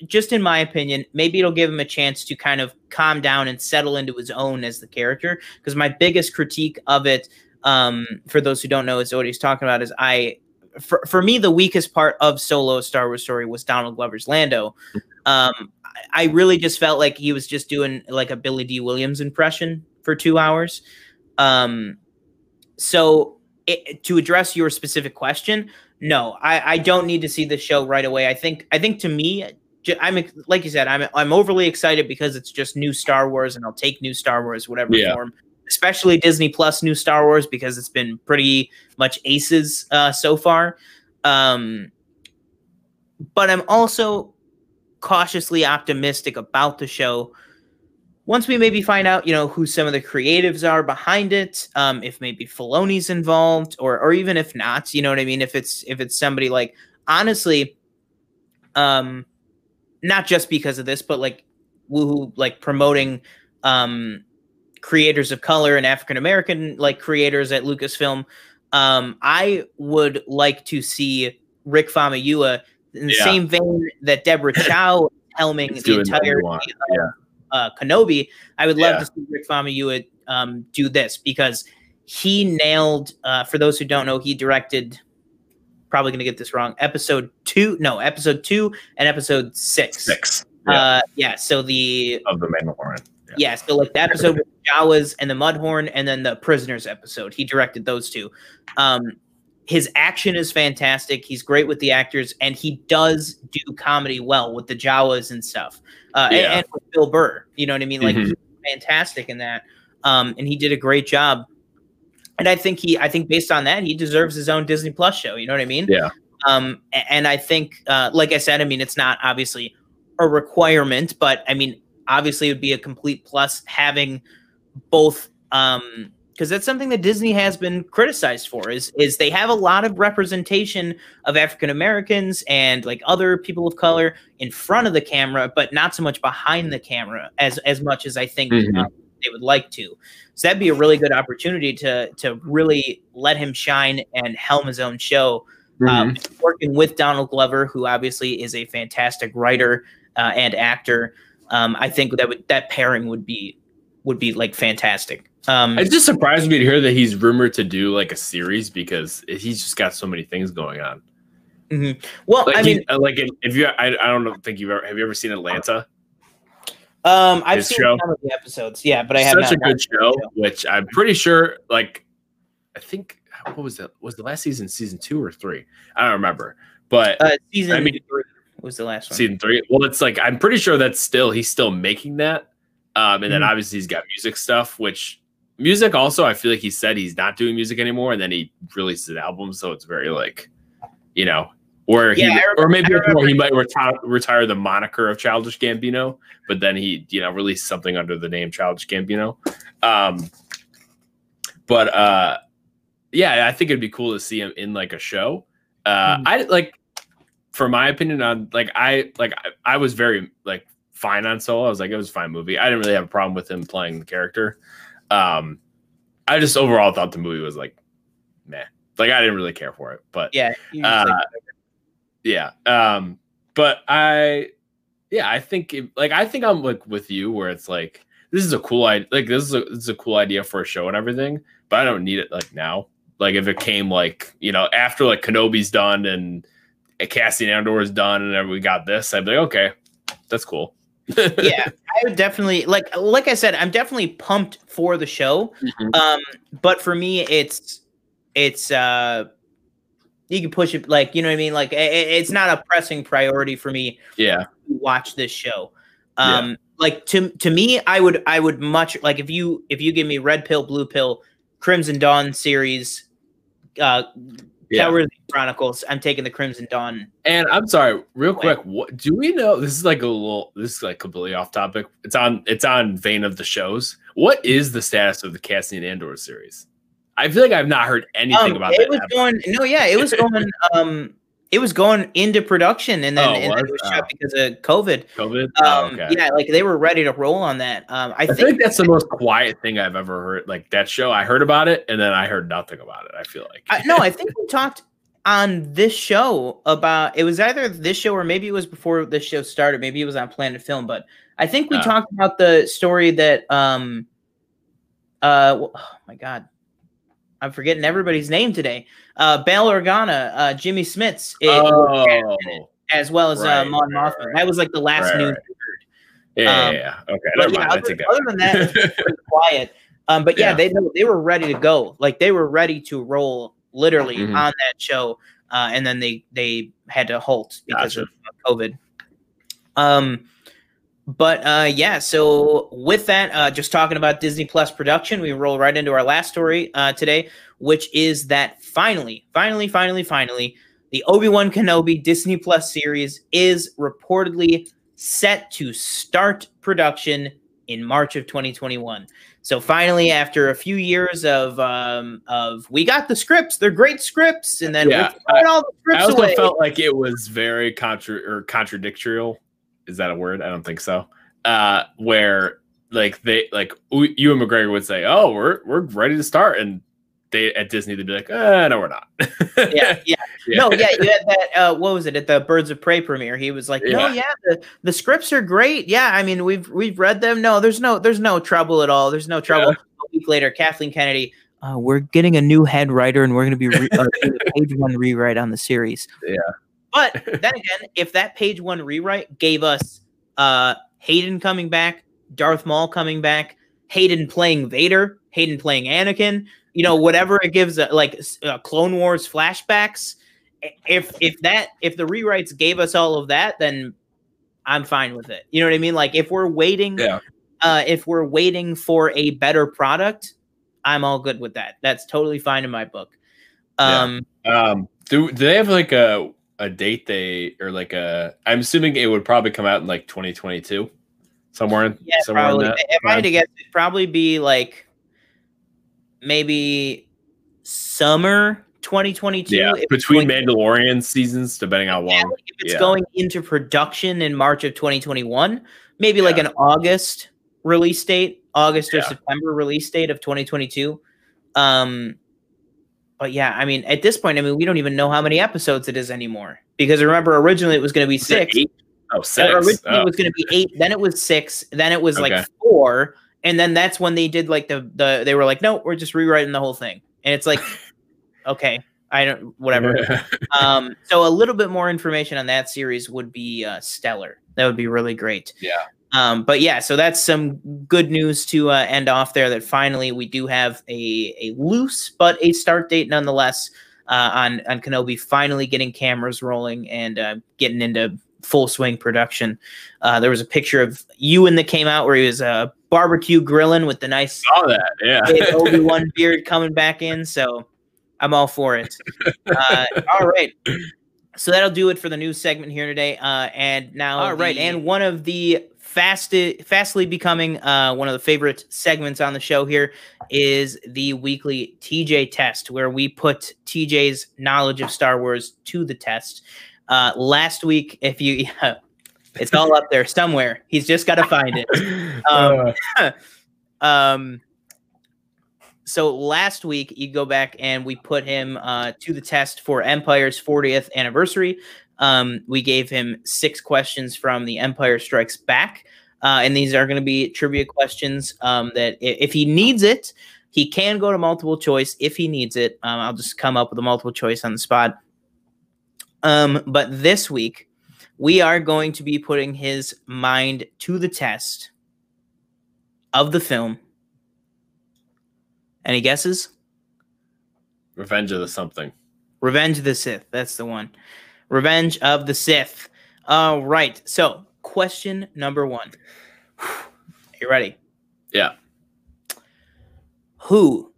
[SPEAKER 1] just in my opinion, maybe it'll give him a chance to kind of calm down and settle into his own as the character. Because my biggest critique of it, um, for those who don't know, is what he's talking about. Is I, for for me, the weakest part of Solo Star Wars story was Donald Glover's Lando. Um, I really just felt like he was just doing like a Billy Dee Williams impression for two hours. Um, so it, to address your specific question, no, I, I don't need to see the show right away. I think I think to me, I'm like you said, I'm I'm overly excited because it's just new Star Wars, and I'll take new Star Wars whatever yeah. form. Especially Disney Plus new Star Wars because it's been pretty much aces uh, so far. Um, but I'm also cautiously optimistic about the show once we maybe find out, you know, who some of the creatives are behind it, um, if maybe Filoni's involved, or or even if not, you know what I mean? If it's if it's somebody like honestly, um, not just because of this, but like woohoo, like promoting um creators of color and African American like creators at Lucasfilm. Um, I would like to see Rick Famuyiwa in the yeah. same vein that Deborah Chow helming the entire yeah uh, Kenobi, I would love yeah. to see Rick Famuyiwa um, do this because he nailed. Uh, for those who don't know, he directed. Probably going to get this wrong. Episode two, no, episode two and episode six.
[SPEAKER 3] Six.
[SPEAKER 1] Yeah. Uh, yeah. So the
[SPEAKER 3] of the Mandalorian.
[SPEAKER 1] Yeah. So like the episode with Jawas and the Mudhorn, and then the Prisoners episode. He directed those two. Um, his action is fantastic. He's great with the actors, and he does do comedy well with the Jawas and stuff. Uh, yeah. and, and, with Bill Burr, you know what I mean? Like mm-hmm. fantastic in that, um, and he did a great job. And I think he, I think based on that, he deserves his own Disney Plus show. You know what I mean?
[SPEAKER 3] Yeah.
[SPEAKER 1] Um, and I think, uh, like I said, I mean, it's not obviously a requirement, but I mean, obviously, it would be a complete plus having both um because that's something that Disney has been criticized for is is they have a lot of representation of African Americans and like other people of color in front of the camera, but not so much behind the camera as as much as I think mm-hmm. um, they would like to. So that'd be a really good opportunity to to really let him shine and helm his own show. Mm-hmm. Um, working with Donald Glover, who obviously is a fantastic writer uh, and actor, um, I think that would that pairing would be would be like fantastic.
[SPEAKER 3] Um, it just surprised me to hear that he's rumored to do like a series because he's just got so many things going on.
[SPEAKER 1] Mm-hmm. Well,
[SPEAKER 3] like
[SPEAKER 1] I mean,
[SPEAKER 3] like if you, I, I don't think you've ever have you ever seen Atlanta?
[SPEAKER 1] Um, I've His seen show? some of the episodes, yeah, but I have
[SPEAKER 3] such a good show, which I'm pretty sure, like, I think what was that? Was the last season season two or three? I don't remember, but
[SPEAKER 1] uh, season I mean, three was the last one.
[SPEAKER 3] Season three. Well, it's like I'm pretty sure that's still he's still making that, um, and mm-hmm. then obviously he's got music stuff, which music also i feel like he said he's not doing music anymore and then he releases an album so it's very like you know or yeah, he remember, or maybe he might retire, retire the moniker of childish gambino but then he you know released something under the name childish gambino um but uh yeah i think it'd be cool to see him in like a show uh mm. i like for my opinion on like I like I, I was very like fine on Solo. I was like it was a fine movie. I didn't really have a problem with him playing the character. Um, I just overall thought the movie was like meh. Like I didn't really care for it, but
[SPEAKER 1] Yeah.
[SPEAKER 3] Uh,
[SPEAKER 1] like,
[SPEAKER 3] yeah. Um, but I, yeah, I think it, like I think I'm like with you where it's like this is a cool idea. Like this is a this is a cool idea for a show and everything, but I don't need it like now. Like if it came like you know after like Kenobi's done and Cassian Andor is done and we got this, I'd be like, okay, that's cool.
[SPEAKER 1] yeah, I would definitely like like I said, I'm definitely pumped for the show.
[SPEAKER 3] Mhm.
[SPEAKER 1] Um, but for me, it's it's uh you can push it like you know what I mean. Like i- i- it's not a pressing priority for me
[SPEAKER 3] yeah.
[SPEAKER 1] to watch this show. Um, like to to me, I would I would much like if you if you give me red pill, blue pill, Crimson Dawn series, uh,
[SPEAKER 3] Yeah.
[SPEAKER 1] Cowardly Chronicles. I'm taking the Crimson Dawn.
[SPEAKER 3] And I'm sorry, real quick, what do we know? This is like a little this is like completely off topic. It's on it's on vein of the shows. What is the status of the Cassian Andor series? I feel like I've not heard anything
[SPEAKER 1] Um,
[SPEAKER 3] about
[SPEAKER 1] it
[SPEAKER 3] that.
[SPEAKER 1] was
[SPEAKER 3] ever.
[SPEAKER 1] going no, yeah, it was going um it was going into production and then,
[SPEAKER 3] Oh,
[SPEAKER 1] and then it was shut
[SPEAKER 3] Oh.
[SPEAKER 1] because of COVID.
[SPEAKER 3] COVID.
[SPEAKER 1] Um,
[SPEAKER 3] oh, okay.
[SPEAKER 1] yeah, like they were ready to roll on that. Um, I
[SPEAKER 3] I
[SPEAKER 1] think,
[SPEAKER 3] that's the most quiet thing I've ever heard. Like that show, I heard about it and then I heard nothing about it. I feel like
[SPEAKER 1] I, no, I think we talked on this show about it was either this show or maybe it was before this show started. Maybe it was on Planet Film, but I think we
[SPEAKER 3] Oh.
[SPEAKER 1] talked about the story that um uh oh my god. I'm forgetting everybody's name today. Uh Bail Organa, uh Jimmy Smits, it,
[SPEAKER 3] oh,
[SPEAKER 1] as well as uh Mon
[SPEAKER 3] right,
[SPEAKER 1] Mothma.
[SPEAKER 3] right.
[SPEAKER 1] That was like the last
[SPEAKER 3] Right,
[SPEAKER 1] news
[SPEAKER 3] right.
[SPEAKER 1] heard.
[SPEAKER 3] yeah,
[SPEAKER 1] um,
[SPEAKER 3] yeah, yeah. Okay, never
[SPEAKER 1] yeah,
[SPEAKER 3] mind.
[SPEAKER 1] Other, other than that, quiet. Um, but yeah,
[SPEAKER 3] Yeah.
[SPEAKER 1] they they were ready to go. Like they were ready to roll literally
[SPEAKER 3] Mhm.
[SPEAKER 1] on that show. Uh, and then they they had to halt because
[SPEAKER 3] Gotcha.
[SPEAKER 1] of COVID. Um, but uh, yeah. So with that, uh, just talking about Disney Plus production, we roll right into our last story uh, today, which is that finally, finally, finally, finally, the Obi Wan Kenobi Disney Plus series is reportedly set to start production in March of 2021. So finally, after a few years of um, of we got the scripts, they're great scripts, and then
[SPEAKER 3] Yeah,
[SPEAKER 1] we're throwing all the
[SPEAKER 3] I also
[SPEAKER 1] away.
[SPEAKER 3] felt like it was very contra or contradictorial. Is that a word? I don't think so. Uh, where like they like Ewan McGregor would say, "Oh, we're we're ready to start," and they at Disney they'd be like, uh, "No, we're not."
[SPEAKER 1] yeah, yeah, no, yeah. You had that. Uh, what was it at the Birds of Prey premiere? He was like, "No,
[SPEAKER 3] Yeah.
[SPEAKER 1] yeah, the, the scripts are great. Yeah, I mean, we've we've read them. No, there's no there's no trouble at all. There's no trouble." A week later, Kathleen Kennedy. Uh, we're getting a new head writer, and we're going to be re- uh, page one rewrite on the series.
[SPEAKER 3] Yeah.
[SPEAKER 1] But then again, if that page one rewrite gave us uh, Hayden coming back, Darth Maul coming back, Hayden playing Vader, Hayden playing Anakin, you know, whatever it gives, uh, like uh, Clone Wars flashbacks. If if that if the rewrites gave us all of that, then I'm fine with it. You know what I mean? Like if we're waiting,
[SPEAKER 3] Yeah.
[SPEAKER 1] uh, if we're waiting for a better product, I'm all good with that. That's totally fine in my book.
[SPEAKER 3] Yeah.
[SPEAKER 1] Um,
[SPEAKER 3] um, do do they have like a a date they or like a? I'm assuming it would probably come out in like 2022, somewhere in
[SPEAKER 1] Yeah,
[SPEAKER 3] somewhere
[SPEAKER 1] probably.
[SPEAKER 3] in that.
[SPEAKER 1] If I had to guess, it'd probably be like maybe summer 2022.
[SPEAKER 3] Yeah, between Mandalorian seasons, depending
[SPEAKER 1] Yeah,
[SPEAKER 3] long.
[SPEAKER 1] like, if it's
[SPEAKER 3] yeah.
[SPEAKER 1] going into production in March of 2021, maybe like an August release date, August or September release date of 2022. Um, but yeah, I mean, at this point, I mean, we don't even know how many episodes it is anymore because remember, originally it was going to be six.
[SPEAKER 3] eight? Oh,
[SPEAKER 1] Uh. Originally,
[SPEAKER 3] Oh.
[SPEAKER 1] it was going to be eight. Then it was six. Then it was
[SPEAKER 3] Okay.
[SPEAKER 1] like four. And then that's when they did like the the. They were like, no, we're just rewriting the whole thing. And it's like, okay, I don't whatever. um, so a little bit more information on that series would be uh, stellar. That would be really great.
[SPEAKER 3] Yeah.
[SPEAKER 1] Um, but yeah, so that's some good news to uh, end off there. That finally we do have a a loose but a start date nonetheless uh, on on Kenobi. Finally getting cameras rolling and uh, getting into full swing production. Uh, there was a picture of Ewan that came out where he was uh, barbecue grilling with the nice
[SPEAKER 3] Saw that. Yeah.
[SPEAKER 1] Obi Wan beard coming back in. So I'm all for it. Uh, all right. So that'll do it for the news segment here today. Uh, and now, all right, and one of the fastly becoming uh, one of the favorite segments on the show here is the weekly TJ test, where we put TJ's knowledge of Star Wars to the test. Uh, last week, if you, yeah, it's all up there somewhere. He's just got to find it. Um,
[SPEAKER 3] Uh,
[SPEAKER 1] um, so last week, you go back and we put him uh, to the test for Empire's 40th anniversary. Um, we gave him six questions from the Empire Strikes Back. Uh, and these are going to be trivia questions um, that if he needs it, he can go to multiple choice if he needs it. Um, I'll just come up with a multiple choice on the spot. Um, but this week, we are going to be putting his mind to the test of the film. Any guesses?
[SPEAKER 3] Revenge of the something.
[SPEAKER 1] Revenge of the Sith. That's the one. Revenge of the Sith. All right. So, question number one. Are you ready?
[SPEAKER 3] Yeah.
[SPEAKER 1] Who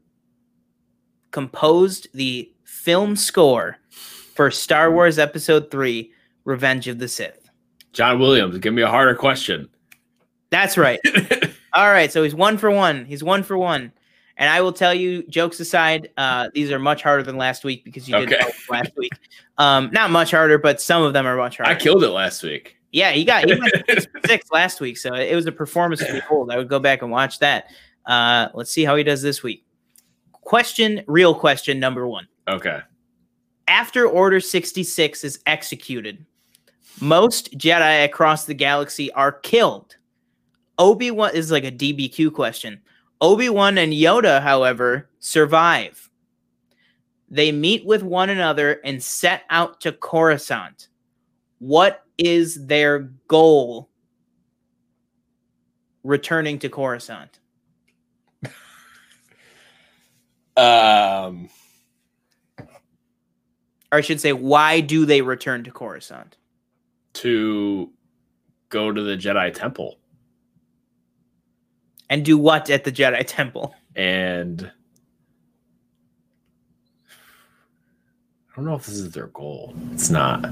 [SPEAKER 1] composed the film score for Star Wars Episode 3 Revenge of the Sith?
[SPEAKER 3] John Williams, give me a harder question.
[SPEAKER 1] That's right. All right. So, he's one for one. He's one for one. And I will tell you, jokes aside, uh, these are much harder than last week because you didn't
[SPEAKER 3] Okay.
[SPEAKER 1] know last week. Um, not much harder, but some of them are much harder.
[SPEAKER 3] I killed it last week.
[SPEAKER 1] Yeah, he got he went six six last week, so it was a performance to behold. I would go back and watch that. Uh, let's see how he does this week. Question, real question number one.
[SPEAKER 3] Okay.
[SPEAKER 1] After Order 66 is executed, most Jedi across the galaxy are killed. Obi Wan is like a DBQ question. Obi Wan and Yoda, however, survive. They meet with one another and set out to Coruscant. What is their goal returning to Coruscant?
[SPEAKER 3] Um,
[SPEAKER 1] Or I should say, why do they return to Coruscant?
[SPEAKER 3] to go to the Jedi Temple
[SPEAKER 1] And do what at the Jedi Temple?
[SPEAKER 3] and I don't know if this is their goal. It's not.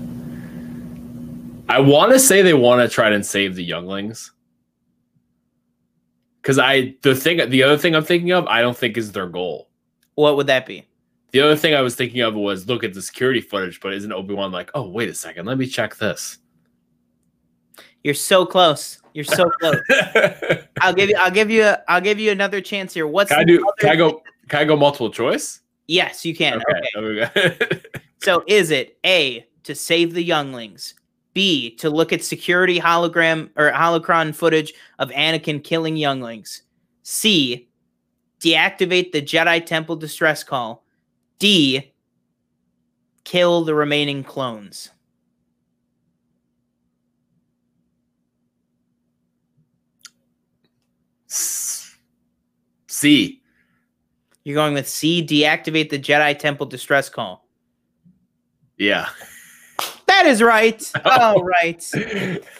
[SPEAKER 3] I want to say they want to try and save the younglings. Cuz I the thing the other thing I'm thinking of I don't think is their goal.
[SPEAKER 1] What would that be?
[SPEAKER 3] The other thing I was thinking of was look at the security footage, but isn't Obi-Wan like, "Oh, wait a second, let me check this."
[SPEAKER 1] You're so close. You're so close. I'll give you. I'll give you. A, I'll give you another chance here. What's
[SPEAKER 3] Can I do can I go can I go multiple choice?
[SPEAKER 1] Yes, you can. Okay.
[SPEAKER 3] okay.
[SPEAKER 1] So is it A to save the younglings? B to look at security hologram or holocron footage of Anakin killing younglings? C deactivate the Jedi Temple distress call? D kill the remaining clones?
[SPEAKER 3] C.
[SPEAKER 1] You're going with C deactivate the Jedi Temple distress call.
[SPEAKER 3] Yeah.
[SPEAKER 1] That is right. All right.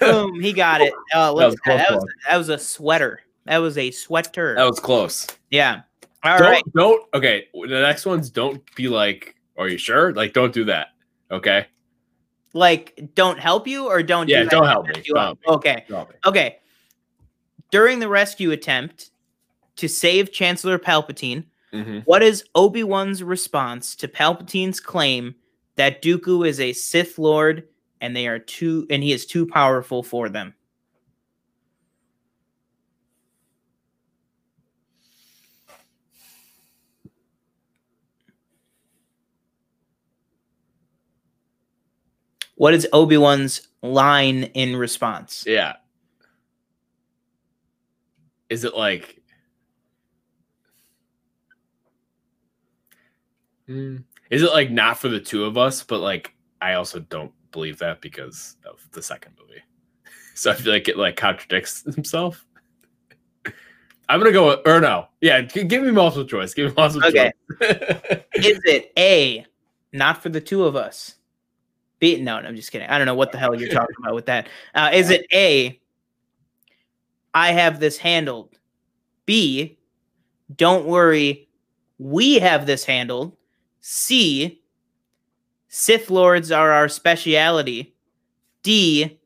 [SPEAKER 1] Boom, he got it. Oh,
[SPEAKER 3] was
[SPEAKER 1] look that. That was, that was a sweater. That was a sweater.
[SPEAKER 3] That was close.
[SPEAKER 1] yeah. All
[SPEAKER 3] don't,
[SPEAKER 1] right.
[SPEAKER 3] don't okay. The next ones don't be like, are you sure? Like, don't do that. Okay.
[SPEAKER 1] Like, don't help you or don't.
[SPEAKER 3] Yeah,
[SPEAKER 1] Do
[SPEAKER 3] don't
[SPEAKER 1] to
[SPEAKER 3] help me. Don't help me.
[SPEAKER 1] Okay.
[SPEAKER 3] Drop it.
[SPEAKER 1] Okay. During the rescue attempt to save Chancellor Palpatine,
[SPEAKER 3] Mhm.
[SPEAKER 1] what is Obi Wan's response to Palpatine's claim that Dooku is a Sith Lord and they are too and he is too powerful for them? What is Obi Wan's line in response?
[SPEAKER 3] Yeah. Is it like? Hmm. Is it like not for the two of us, but like I also don't believe that because of the second movie. So I feel like it like contradicts himself. I'm gonna go with, or no, yeah. Give me multiple choice. Give me multiple
[SPEAKER 1] Okay.
[SPEAKER 3] choice.
[SPEAKER 1] Is it A, not for the two of us? B, no, no, I'm just kidding. I don't know what the hell you're talking about with that. Uh, is it A, I have this handled? B, don't worry, we have this handled. C, Sith Lords are our speciality. D,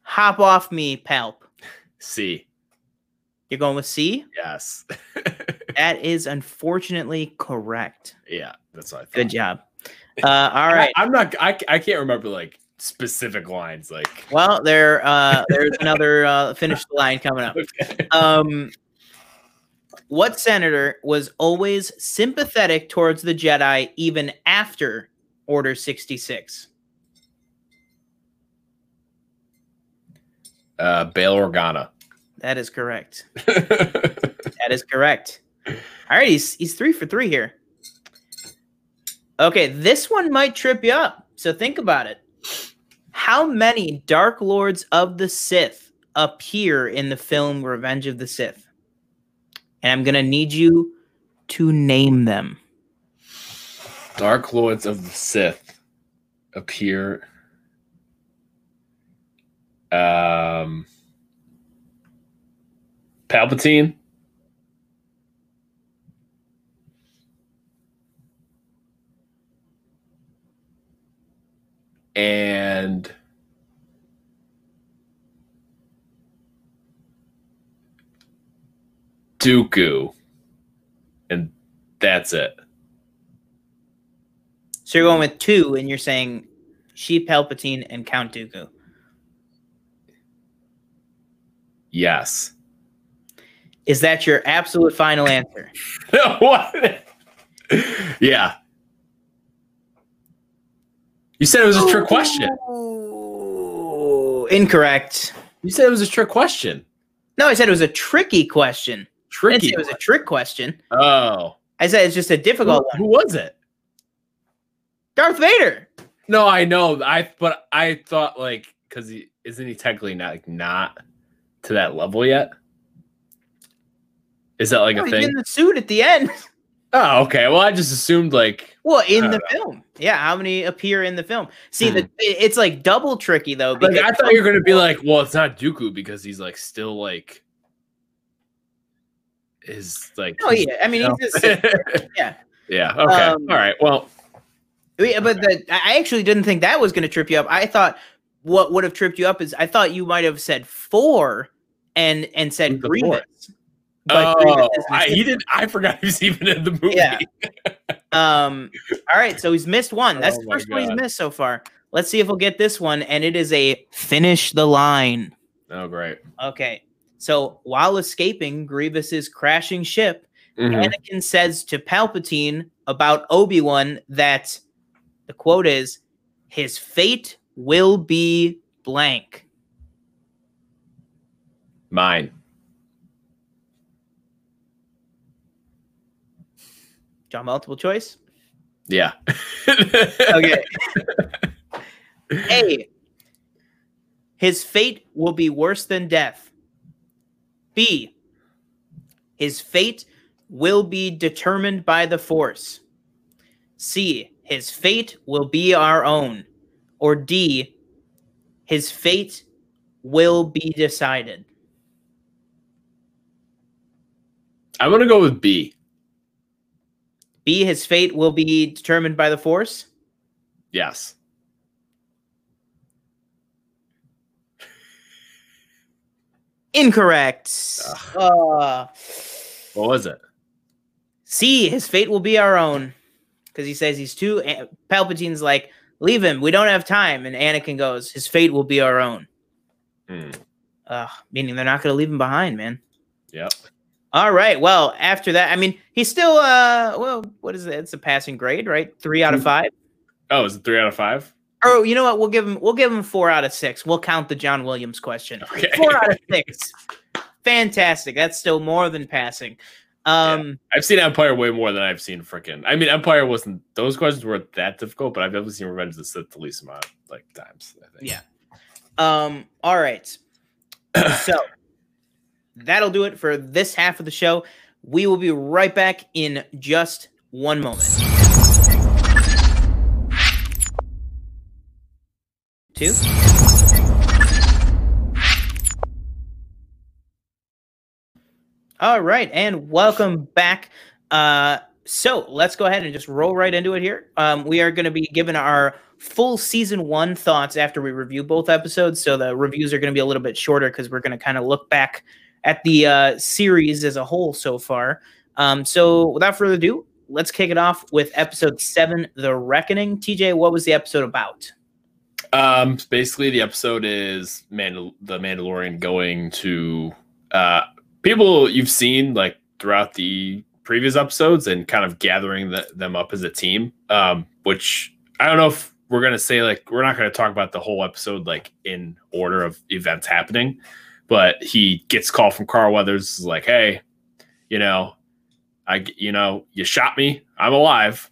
[SPEAKER 1] hop off me, Palp.
[SPEAKER 3] C.
[SPEAKER 1] You're going with C?
[SPEAKER 3] Yes.
[SPEAKER 1] That is unfortunately correct.
[SPEAKER 3] yeah, that's what I thought.
[SPEAKER 1] Good job. Uh, all right.
[SPEAKER 3] I, am not. I, I can't remember like specific lines. Like,
[SPEAKER 1] well, there. Uh, there's another uh, finish the line coming up.
[SPEAKER 3] okay.
[SPEAKER 1] Um, what senator was always sympathetic towards the Jedi even after Order 66?
[SPEAKER 3] uh, Bail Organa.
[SPEAKER 1] That is correct. That is correct. All right, he's he's three for three here. Okay, this one might trip you up. So think about it. How many Dark Lords of the Sith appear in the film Revenge of the Sith? And I'm gonna need you to name them.
[SPEAKER 3] Dark Lords of the Sith appear. Um, Palpatine. And Dooku. And that's it.
[SPEAKER 1] So you're going with two, and you're saying Sheev Palpatine and Count Dooku.
[SPEAKER 3] Yes.
[SPEAKER 1] Is that your absolute final answer?
[SPEAKER 3] what? yeah. You said it was a trick question.
[SPEAKER 1] Ooh, incorrect.
[SPEAKER 3] You said it was a trick question.
[SPEAKER 1] No, I said it was a tricky question.
[SPEAKER 3] Tricky.
[SPEAKER 1] it was a trick question.
[SPEAKER 3] oh.
[SPEAKER 1] I said it's just a difficult
[SPEAKER 3] who
[SPEAKER 1] one.
[SPEAKER 3] was it?
[SPEAKER 1] Darth Vader.
[SPEAKER 3] No, I know. I but I thought like because he isn't he technically not like not to that level yet. Is that like
[SPEAKER 1] Oh,
[SPEAKER 3] a
[SPEAKER 1] he's
[SPEAKER 3] thing?
[SPEAKER 1] in the suit at the end.
[SPEAKER 3] Oh, okay. Well, I just assumed like
[SPEAKER 1] Well, in the
[SPEAKER 3] don't
[SPEAKER 1] film. Yeah, how many appear in the film? See, the, it's like double tricky though.
[SPEAKER 3] like
[SPEAKER 1] Because
[SPEAKER 3] I thought you were gonna be like, well, it's not Dooku because he's like still like is like
[SPEAKER 1] Oh yeah, I mean,
[SPEAKER 3] you know?
[SPEAKER 1] he's just yeah.
[SPEAKER 3] yeah. Okay.
[SPEAKER 1] Um,
[SPEAKER 3] All right. Well,
[SPEAKER 1] Yeah, but the, I actually didn't think that was going to trip you up. I thought what would have tripped you up is I thought you might have said four and and said
[SPEAKER 3] the
[SPEAKER 1] Grievous.
[SPEAKER 3] fourth?
[SPEAKER 1] But Grievous
[SPEAKER 3] oh, I, he didn't. I forgot he was even in the movie.
[SPEAKER 1] Yeah. Um. All right, so he's missed one. That's
[SPEAKER 3] Oh
[SPEAKER 1] the first one he's missed so far. Let's see if we'll get this one, and it is a finish the line.
[SPEAKER 3] Oh, great.
[SPEAKER 1] Okay. So while escaping Grievous's crashing ship,
[SPEAKER 3] Mhm.
[SPEAKER 1] Anakin says to Palpatine about Obi Wan that the quote is, "His fate will be blank."
[SPEAKER 3] Mine.
[SPEAKER 1] John, multiple choice.
[SPEAKER 3] Yeah.
[SPEAKER 1] Okay. A. His fate will be worse than death. B. His fate will be determined by the Force. C. His fate will be our own. Or D. His fate will be decided.
[SPEAKER 3] I'm gonna go with B.
[SPEAKER 1] B. His fate will be determined by the Force.
[SPEAKER 3] Yes.
[SPEAKER 1] Incorrect. Uh,
[SPEAKER 3] What was it?
[SPEAKER 1] C, his fate will be our own. Because he says he's too. Palpatine's like, leave him. We don't have time. And Anakin goes, his fate will be our own.
[SPEAKER 3] Hmm.
[SPEAKER 1] Uh, meaning they're not going to leave him behind, man.
[SPEAKER 3] Yep.
[SPEAKER 1] All right. Well, after that, I mean, he's still, uh, well, what is it? It's a passing grade, right? Three out of five.
[SPEAKER 3] Oh, is it three out of five?
[SPEAKER 1] Oh, you know what? We'll give him, we'll give him four out of six. We'll count the John Williams question.
[SPEAKER 3] Okay.
[SPEAKER 1] Four out of six. Fantastic. That's still more than passing. Um,
[SPEAKER 3] I've seen Empire way more than I've seen frickin' I mean, Empire wasn't those questions weren't that difficult, but I've definitely seen Revenge of the Sith the least amount like times. I think.
[SPEAKER 1] Yeah. Um, all right. so that'll do it for this half of the show. We will be right back in just one moment. Two. All right, and welcome back. Uh, so let's go ahead and just roll right into it here. Um, we are going to be giving our full season one thoughts after we review both episodes. So the reviews are going to be a little bit shorter because we're going to kind of look back at the uh, series as a whole so far. Um, so without further ado, let's kick it off with episode seven, The Reckoning. TJ, what was the episode about?
[SPEAKER 3] Um, basically, the episode is Mandal- the Mandalorian going to uh, people you've seen like throughout the previous episodes and kind of gathering the, them up as a team. Um, which I don't know if we're gonna say like we're not gonna talk about the whole episode like in order of events happening, but he gets a call from Carl Weathers like, hey, you know, I you know you shot me, I'm alive.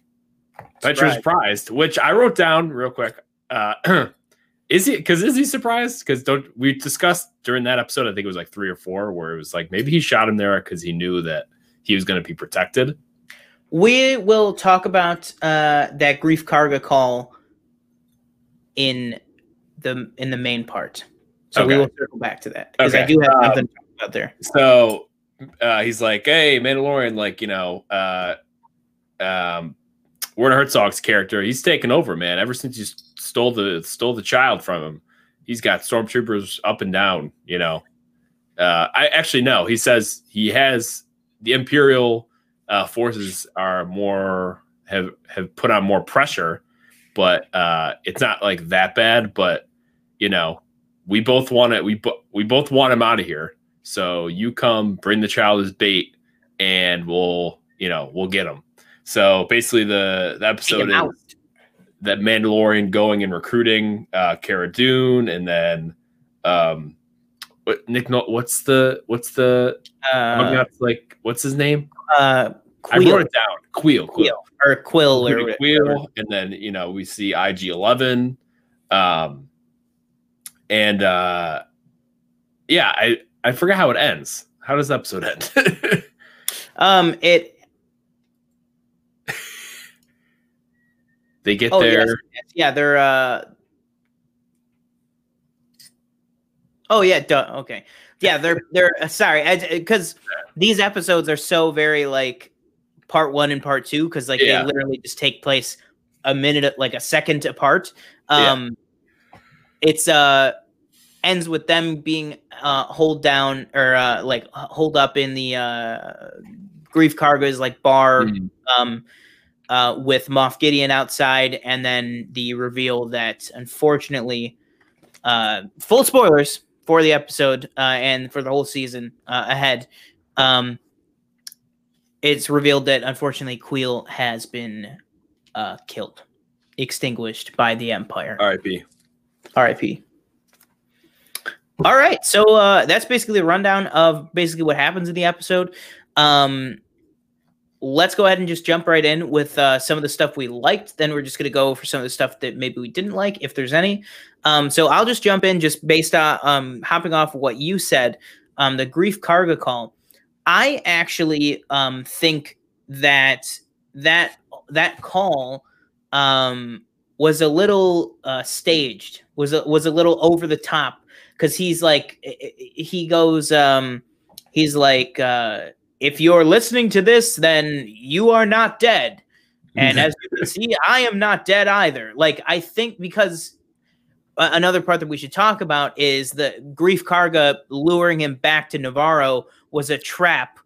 [SPEAKER 3] You're
[SPEAKER 1] Right.
[SPEAKER 3] surprised, which I wrote down real quick. Uh, is he? Because is he surprised? Because don't we discussed during that episode? I think it was like three or four, where it was like maybe he shot him there because he knew that he was going to be protected.
[SPEAKER 1] We will talk about uh, that greef karga call in the in the main part. So we will circle back to that because I
[SPEAKER 3] Okay.
[SPEAKER 1] do have
[SPEAKER 3] Um,
[SPEAKER 1] something to talk about there.
[SPEAKER 3] So uh, he's like, "Hey, Mandalorian, like you know, uh, um, Werner Herzog's character, he's taken over, man. Ever since you stole the stole the child from him, he's got stormtroopers up and down. You know, uh, I actually no. He says he has the Imperial uh, forces are more have have put on more pressure, but uh, it's not like that bad. But you know, we both want it. We bo- we both want him out of here. So you come, bring the child as bait, and we'll you know we'll get him. So basically, the the episode is
[SPEAKER 1] out.
[SPEAKER 3] that Mandalorian going and recruiting uh Cara Dune and then um what Nick no, what's the what's the
[SPEAKER 1] Uh,
[SPEAKER 3] that's like what's his name?
[SPEAKER 1] uh,
[SPEAKER 3] I
[SPEAKER 1] Queel,
[SPEAKER 3] wrote it down. Quill, Quill,
[SPEAKER 1] Queel, or Quill, or
[SPEAKER 3] Queel, Queel, and then you know we see IG Eleven, um, and uh, yeah, I I forgot how it ends. How does the episode end?
[SPEAKER 1] um, it.
[SPEAKER 3] they get
[SPEAKER 1] Oh
[SPEAKER 3] there.
[SPEAKER 1] yes, yes, yeah, they're. uh Oh yeah, duh. Okay, yeah, they're they're uh, sorry, because these episodes are so very like part one and part two because like
[SPEAKER 3] Yeah.
[SPEAKER 1] they literally just take place a minute, like a second apart.
[SPEAKER 3] Yeah.
[SPEAKER 1] Um, it's uh ends with them being uh hold down or uh like hold up in the uh greef karga's like bar
[SPEAKER 3] Mhm.
[SPEAKER 1] um, uh, with Moff Gideon outside, and then the reveal that unfortunately, uh, full spoilers for the episode uh, and for the whole season uh, ahead. Um, it's revealed that unfortunately Kuiil has been uh, killed, extinguished by the Empire.
[SPEAKER 3] R.I.P.
[SPEAKER 1] R.I.P. All right, so uh, that's basically a rundown of basically what happens in the episode. Um, let's go ahead and just jump right in with uh, some of the stuff we liked. Then we're just going to go for some of the stuff that maybe we didn't like, if there's any. Um, so I'll just jump in just based on um, hopping off what you said. Um, the greef karga call. I actually um, think that that that call um, was a little uh, staged. Was a, was a little over the top because he's like he goes um, he's like uh, if you're listening to this, then you are not dead. And as you can see, I am not dead either. Like I think because uh, another part that we should talk about is the greef karga luring him back to Nevarro was a trap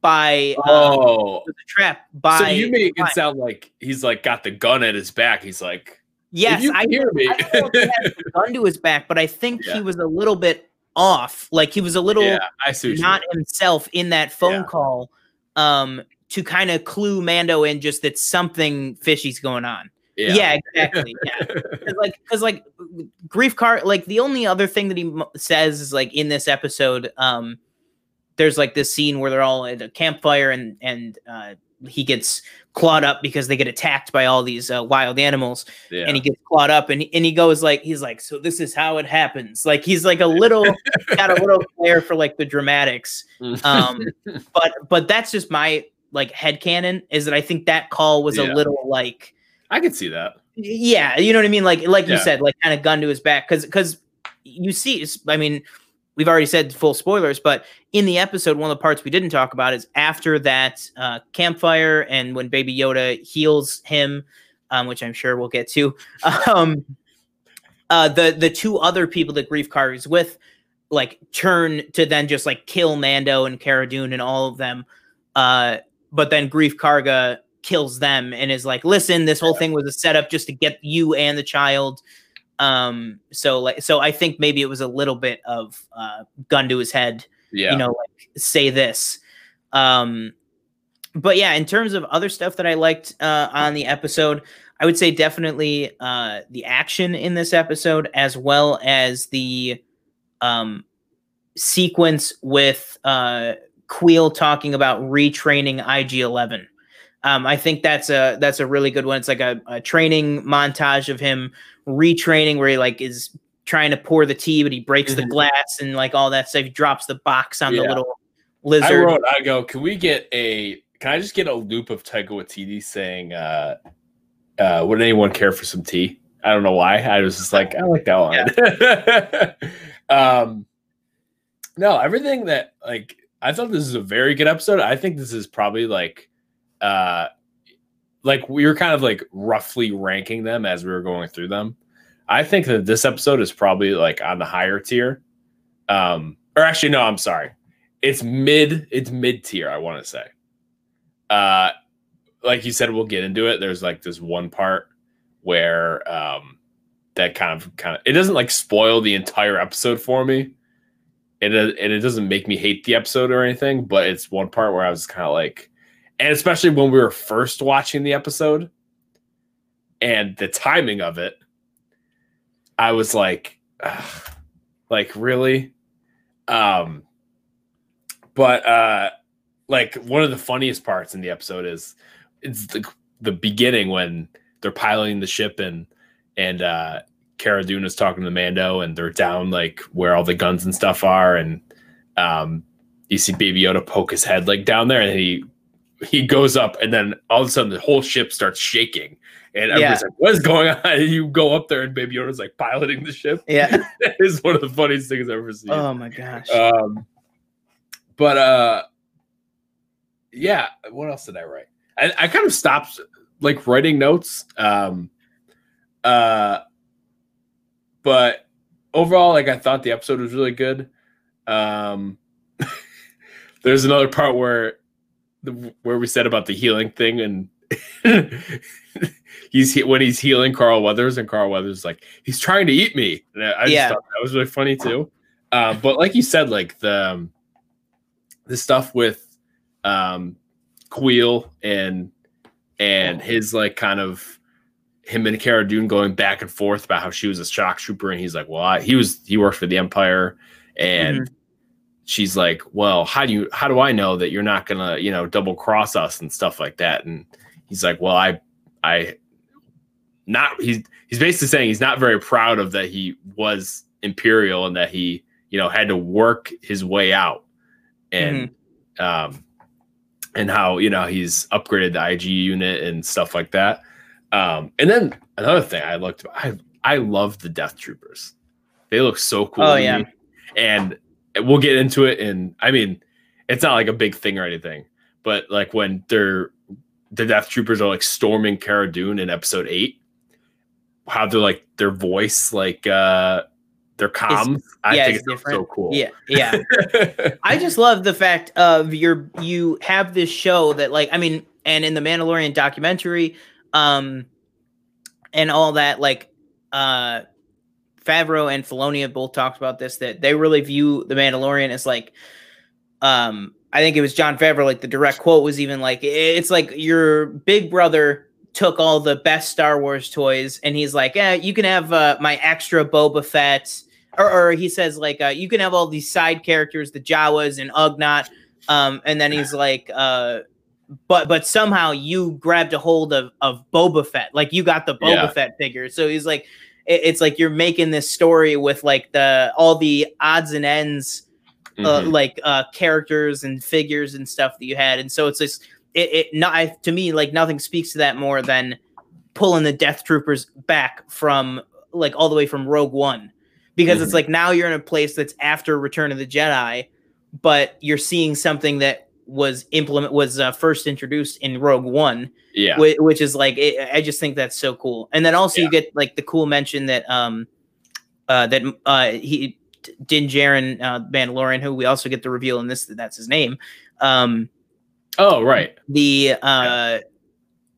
[SPEAKER 1] by uh,
[SPEAKER 3] Oh,
[SPEAKER 1] a trap by
[SPEAKER 3] so you make it sound like he's like got the gun at his back. He's like,
[SPEAKER 1] yes
[SPEAKER 3] you
[SPEAKER 1] I
[SPEAKER 3] hear me.
[SPEAKER 1] I don't know if he had the gun to his back, but I think
[SPEAKER 3] Yeah.
[SPEAKER 1] he was a little bit off. Like he was a little
[SPEAKER 3] yeah, I see.
[SPEAKER 1] Not himself in that phone
[SPEAKER 3] Yeah.
[SPEAKER 1] call um to kind of clue Mando in just that something fishy's going on. Yeah, exactly. Yeah. Cause like because like grief car like the only other thing that he says is like in this episode um there's like this scene where they're all at a campfire and and uh he gets clawed up because they get attacked by all these uh, wild animals
[SPEAKER 3] yeah.
[SPEAKER 1] and he gets clawed up and, and he goes like he's like so this is how it happens like he's like a little got a little flair for like the dramatics um but but that's just my like head canon is that i think that call was
[SPEAKER 3] Yeah.
[SPEAKER 1] a little like
[SPEAKER 3] I could see that.
[SPEAKER 1] yeah you know what i mean like like you said like kind of gun to his back because because you see i mean we've already said full spoilers but in the episode one of the parts we didn't talk about is after that uh campfire and when baby yoda heals him um which i'm sure we'll get to um uh the the two other people that grief car is with like turn to then just like kill mando and Cara Dune and all of them uh but then greef karga kills them and is like, "Listen, this whole thing was a setup just to get you and the child." Um, so like, so I think maybe it was a little bit of uh, gun to his head.
[SPEAKER 3] Yeah.
[SPEAKER 1] You know, like say this. Um, but yeah, in terms of other stuff that I liked uh, on the episode, I would say definitely uh, the action in this episode, as well as the um, sequence with uh, Kuiil talking about retraining IG Eleven. Um, I think that's a that's a really good one. It's like a, a training montage of him retraining, where he like is trying to pour the tea, but he breaks the
[SPEAKER 3] Mhm.
[SPEAKER 1] glass and like all that stuff. He drops the box on the
[SPEAKER 3] Yeah.
[SPEAKER 1] little
[SPEAKER 3] I
[SPEAKER 1] lizard.
[SPEAKER 3] wrote, I go, can we get a, can I just get a loop of Taika Waititi saying, uh, uh, would anyone care for some tea? I don't know why. I was just like, I like that one. um, no, everything that, like, I thought this is a very good episode. I think this is probably like, uh, like we were kind of like roughly ranking them as we were going through them. I think that this episode is probably like on the higher tier. Um, or actually, no, I'm sorry it's mid it's mid tier i want to say uh like you said we'll get into it there's like this one part where um that kind of kind of it doesn't like spoil the entire episode for me it and it doesn't make me hate the episode or anything but it's one part where i was kind of like and especially when we were first watching the episode and the timing of it i was like Ugh, like really? Um but uh like one of the funniest parts in the episode is it's the the beginning when they're piloting the ship and and uh Cara Dune is talking to the Mando and they're down like where all the guns and stuff are and um you see Baby Yoda poke his head like down there and he he goes up and then all of a sudden the whole ship starts shaking and everybody's like what is going on and you go up there and Baby Yoda's like piloting the ship
[SPEAKER 1] yeah.
[SPEAKER 3] it's one of the funniest things I've ever seen
[SPEAKER 1] Oh my gosh.
[SPEAKER 3] um, but uh, yeah. What else did I write? I, I kind of stopped like writing notes. Um, uh, but overall, like I thought the episode was really good. Um, there's another part where the, where we said about the healing thing and. he's he- when he's healing Carl Weathers, and Carl Weathers is like he's trying to eat me. And I, I just
[SPEAKER 1] Yeah.
[SPEAKER 3] thought that was really funny too. Uh, but like you said, like the um, the stuff with um Kuiil and and his like kind of him and Cara Dune going back and forth about how she was a shock trooper and he's like, well, I, he was he worked for the Empire and she's like, well, how do you how do I know that you're not gonna you know double cross us and stuff like that? And he's like, well, I I not he's he's basically saying he's not very proud of that he was imperial and that he you know had to work his way out and um and how you know he's upgraded the IG unit and stuff like that. Um and then another thing I looked I I love the death troopers. They look so cool.
[SPEAKER 1] Oh,
[SPEAKER 3] to
[SPEAKER 1] yeah.
[SPEAKER 3] me. And we'll get into it and I mean it's not like a big thing or anything, but like when they're the death troopers are like storming Cara Dune in episode eight, how they're like their voice, like uh their comms. I
[SPEAKER 1] yeah,
[SPEAKER 3] think
[SPEAKER 1] it's
[SPEAKER 3] it's so cool.
[SPEAKER 1] Yeah, yeah. I just love the fact of your you have this show that like I mean, and in the Mandalorian documentary, um, and all that like uh, Favreau and Filoni have both talked about this that they really view the Mandalorian as like, um, I think it was Jon Favreau like the direct quote was even like it's like your big brother took all the best Star Wars toys and he's like, yeah, you can have uh, my extra Boba Fett or, or he says like uh, you can have all these side characters, the Jawas and Ugnaught, um, and then he's like, uh, but but somehow you grabbed a hold of of Boba Fett, like you got the Boba
[SPEAKER 3] Yeah.
[SPEAKER 1] Fett figure. So he's like, it- it's like you're making this story with like the all the odds and ends, uh,
[SPEAKER 3] Mhm.
[SPEAKER 1] like uh, characters and figures and stuff that you had, and so it's just it, it not I, to me like nothing speaks to that more than pulling the Death Troopers back from like all the way from Rogue One because it's
[SPEAKER 3] Mhm.
[SPEAKER 1] like now you're in a place that's after Return of the Jedi, but you're seeing something that was implement was uh, first introduced in Rogue One,
[SPEAKER 3] yeah.
[SPEAKER 1] which, which is like it, I just think that's so cool. And then also
[SPEAKER 3] Yeah.
[SPEAKER 1] you get like the cool mention that um uh that uh he Din Djarin uh Mandalorian who we also get the reveal in this that that's his name. Um
[SPEAKER 3] Oh, right.
[SPEAKER 1] the uh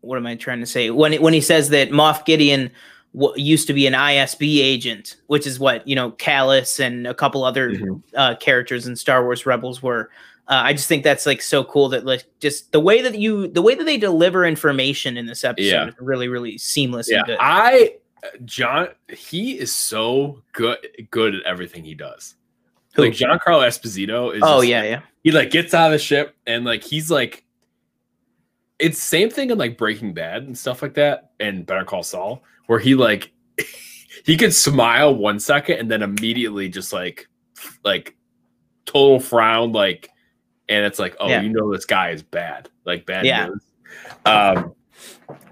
[SPEAKER 1] what am I trying to say? When when he says that Moff Gideon w- used to be an ISB agent, which is what you know, Kallus and a couple other
[SPEAKER 3] Mhm.
[SPEAKER 1] uh, characters in Star Wars Rebels were. Uh, I just think that's like so cool that like just the way that you the way that they deliver information in this episode
[SPEAKER 3] Yeah.
[SPEAKER 1] is really really seamless
[SPEAKER 3] Yeah,
[SPEAKER 1] and good.
[SPEAKER 3] I John he is so good good at everything he does.
[SPEAKER 1] Who?
[SPEAKER 3] Like Giancarlo Esposito is
[SPEAKER 1] oh
[SPEAKER 3] just,
[SPEAKER 1] yeah, yeah.
[SPEAKER 3] he like gets out of the ship and like he's like it's same thing in like Breaking Bad and stuff like that and Better Call Saul where he like he could smile one second and then immediately just like like total frown like and it's like oh
[SPEAKER 1] Yeah.
[SPEAKER 3] you know this guy is bad like bad
[SPEAKER 1] Yeah.
[SPEAKER 3] news. um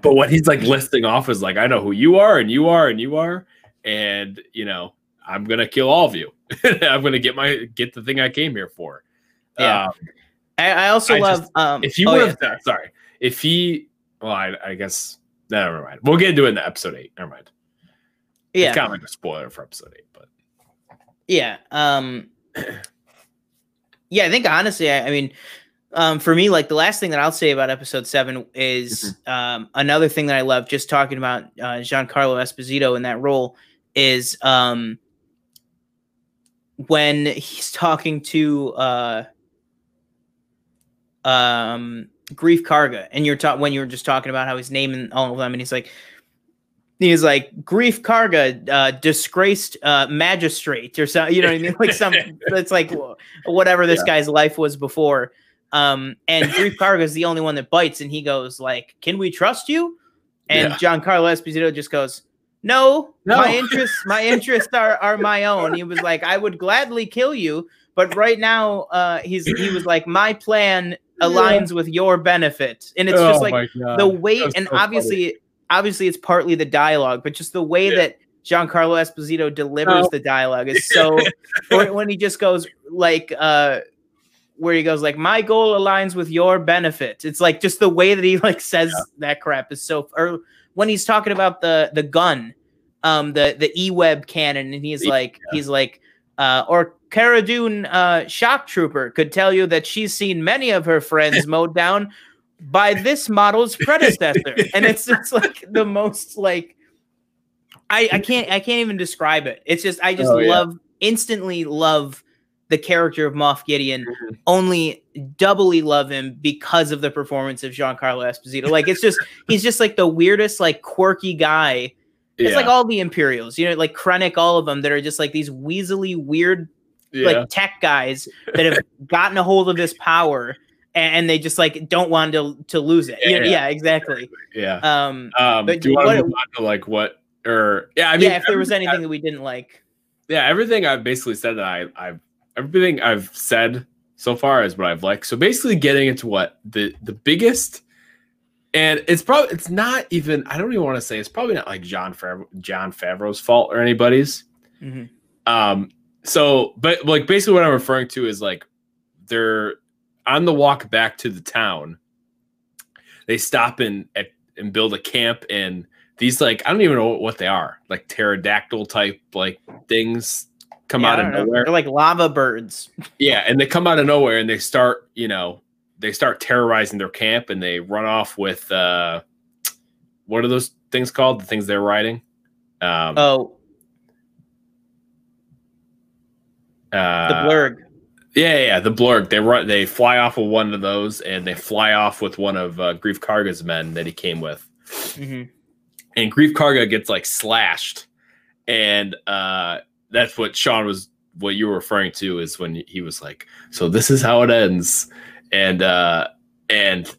[SPEAKER 3] but what he's like listing off is like I know who you are and you are and you are and you know I'm gonna kill all of you I'm gonna get my get the thing I came here for
[SPEAKER 1] Yeah.
[SPEAKER 3] Um,
[SPEAKER 1] I, I also
[SPEAKER 3] I
[SPEAKER 1] love
[SPEAKER 3] just-
[SPEAKER 1] um
[SPEAKER 3] if he
[SPEAKER 1] oh,
[SPEAKER 3] would
[SPEAKER 1] yeah,
[SPEAKER 3] have sorry if he well I, I guess never mind we'll get into it in the episode eight never mind
[SPEAKER 1] yeah.
[SPEAKER 3] it's kind of like a spoiler for episode eight but
[SPEAKER 1] Yeah. Um Yeah, I think honestly, I, I mean, um, for me, like the last thing that I'll say about episode seven is um another thing that I love just talking about uh Giancarlo Esposito in that role is um when he's talking to uh um Greef Karga and you're talking when you were just talking about how he's naming all of them and he's like he's like Greef Karga, uh, disgraced uh, magistrate, or something. You know what I mean? Like some, it's like whatever this guy's life was before. Um, and Greef Karga is the only one that bites, and he goes like, "Can we trust you?" And
[SPEAKER 3] Yeah.
[SPEAKER 1] Carlo Esposito just goes, "No,
[SPEAKER 3] No.
[SPEAKER 1] my interests, my interests are are my own." He was like, "I would gladly kill you." But right now, uh, he's he was like, my plan aligns with your benefit, and it's just
[SPEAKER 3] Oh
[SPEAKER 1] like the
[SPEAKER 3] weight
[SPEAKER 1] and
[SPEAKER 3] so funny.
[SPEAKER 1] Obviously it's partly the dialogue but just the way
[SPEAKER 3] Yeah.
[SPEAKER 1] that giancarlo esposito delivers
[SPEAKER 3] No.
[SPEAKER 1] the dialogue is so when he just goes like uh where he goes like my goal aligns with your benefit it's like just the way that he like says that crap is so or when he's talking about the the gun um the the e-web cannon and he's
[SPEAKER 3] Yeah.
[SPEAKER 1] like he's like uh or Cara Dune, uh, shock trooper could tell you that she's seen many of her friends mowed down by this model's predecessor. And it's just like the most like i i can't i can't even describe it. It's just i just
[SPEAKER 3] Oh, yeah.
[SPEAKER 1] love instantly love the character of Moff Gideon.
[SPEAKER 3] Mhm.
[SPEAKER 1] only doubly love him because of the performance of Giancarlo Esposito. Like it's just he's just like the weirdest like quirky guy. It's like all the Imperials you know like Krennic all of them that are just like these weaselly weird
[SPEAKER 3] yeah.
[SPEAKER 1] like tech guys that have gotten a hold of this power and, they just like don't want to to lose it. Know,
[SPEAKER 3] Yeah.
[SPEAKER 1] yeah, exactly.
[SPEAKER 3] yeah.
[SPEAKER 1] Um,
[SPEAKER 3] Um,
[SPEAKER 1] but
[SPEAKER 3] do you want to move on to like what or yeah? I mean,
[SPEAKER 1] yeah, if there was anything that we didn't like,
[SPEAKER 3] yeah, everything I've basically said that I, I've everything I've said so far is what I've liked. So basically, getting into what the the biggest, and it's probably it's not even I don't even want to say it's probably not like Jon Favreau, Jon Favreau's fault or anybody's.
[SPEAKER 1] Mhm.
[SPEAKER 3] Um, so, but like basically what I'm referring to is like they're on the walk back to the town. They stop and at, and build a camp and these like I don't even know what they are like pterodactyl type like things come
[SPEAKER 1] Yeah,
[SPEAKER 3] out of
[SPEAKER 1] know.
[SPEAKER 3] nowhere.
[SPEAKER 1] They're like lava birds.
[SPEAKER 3] Yeah, and they come out of nowhere and they start, you know, they start terrorizing their camp and they run off with uh what are those things called? The things they're riding? Um
[SPEAKER 1] Oh,
[SPEAKER 3] uh,
[SPEAKER 1] the blurg.
[SPEAKER 3] Yeah, yeah, the blurg. They run they fly off with one of those and they fly off with one of uh, Greef Karga's men that he came with.
[SPEAKER 1] Mhm.
[SPEAKER 3] And Greef Karga gets like slashed. And uh that's what Sean was what you were referring to is when he was like, so this is how it ends. And uh and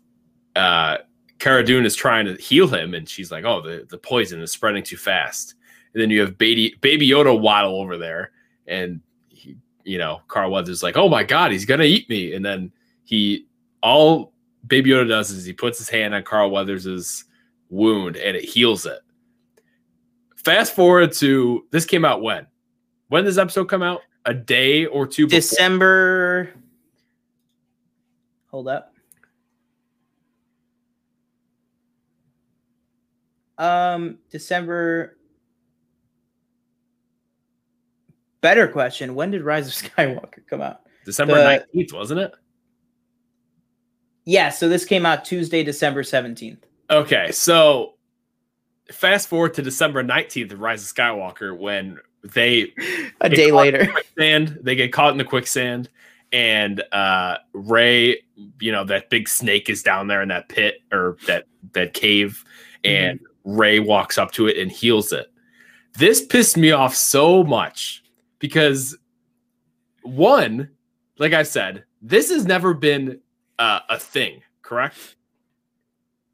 [SPEAKER 3] uh Cara Dune is trying to heal him, and she's like, "Oh, the, the poison is spreading too fast." And then you have baby Baby Yoda waddle over there, and you know, Carl Weathers like, "Oh my God, he's gonna eat me!" And then he, all Baby Yoda does is he puts his hand on Carl Weathers's wound, and it heals it. Fast forward to this came out when? When does this episode come out? A day or two before.
[SPEAKER 1] December. Hold up. Um, December. Better question. When did Rise of Skywalker come out?
[SPEAKER 3] December nineteenth, wasn't it?
[SPEAKER 1] Yeah, so this came out Tuesday, December 17th.
[SPEAKER 3] Okay, so fast forward to December 19th Rise of Skywalker when they
[SPEAKER 1] A day
[SPEAKER 3] caught in the
[SPEAKER 1] later.
[SPEAKER 3] quicksand. They get caught in the quicksand, and uh Rey, you know, that big snake is down there in that pit or that that cave, and Rey walks up to it and heals it. This pissed me off so much because one, like I said, this has never been uh, a thing, correct?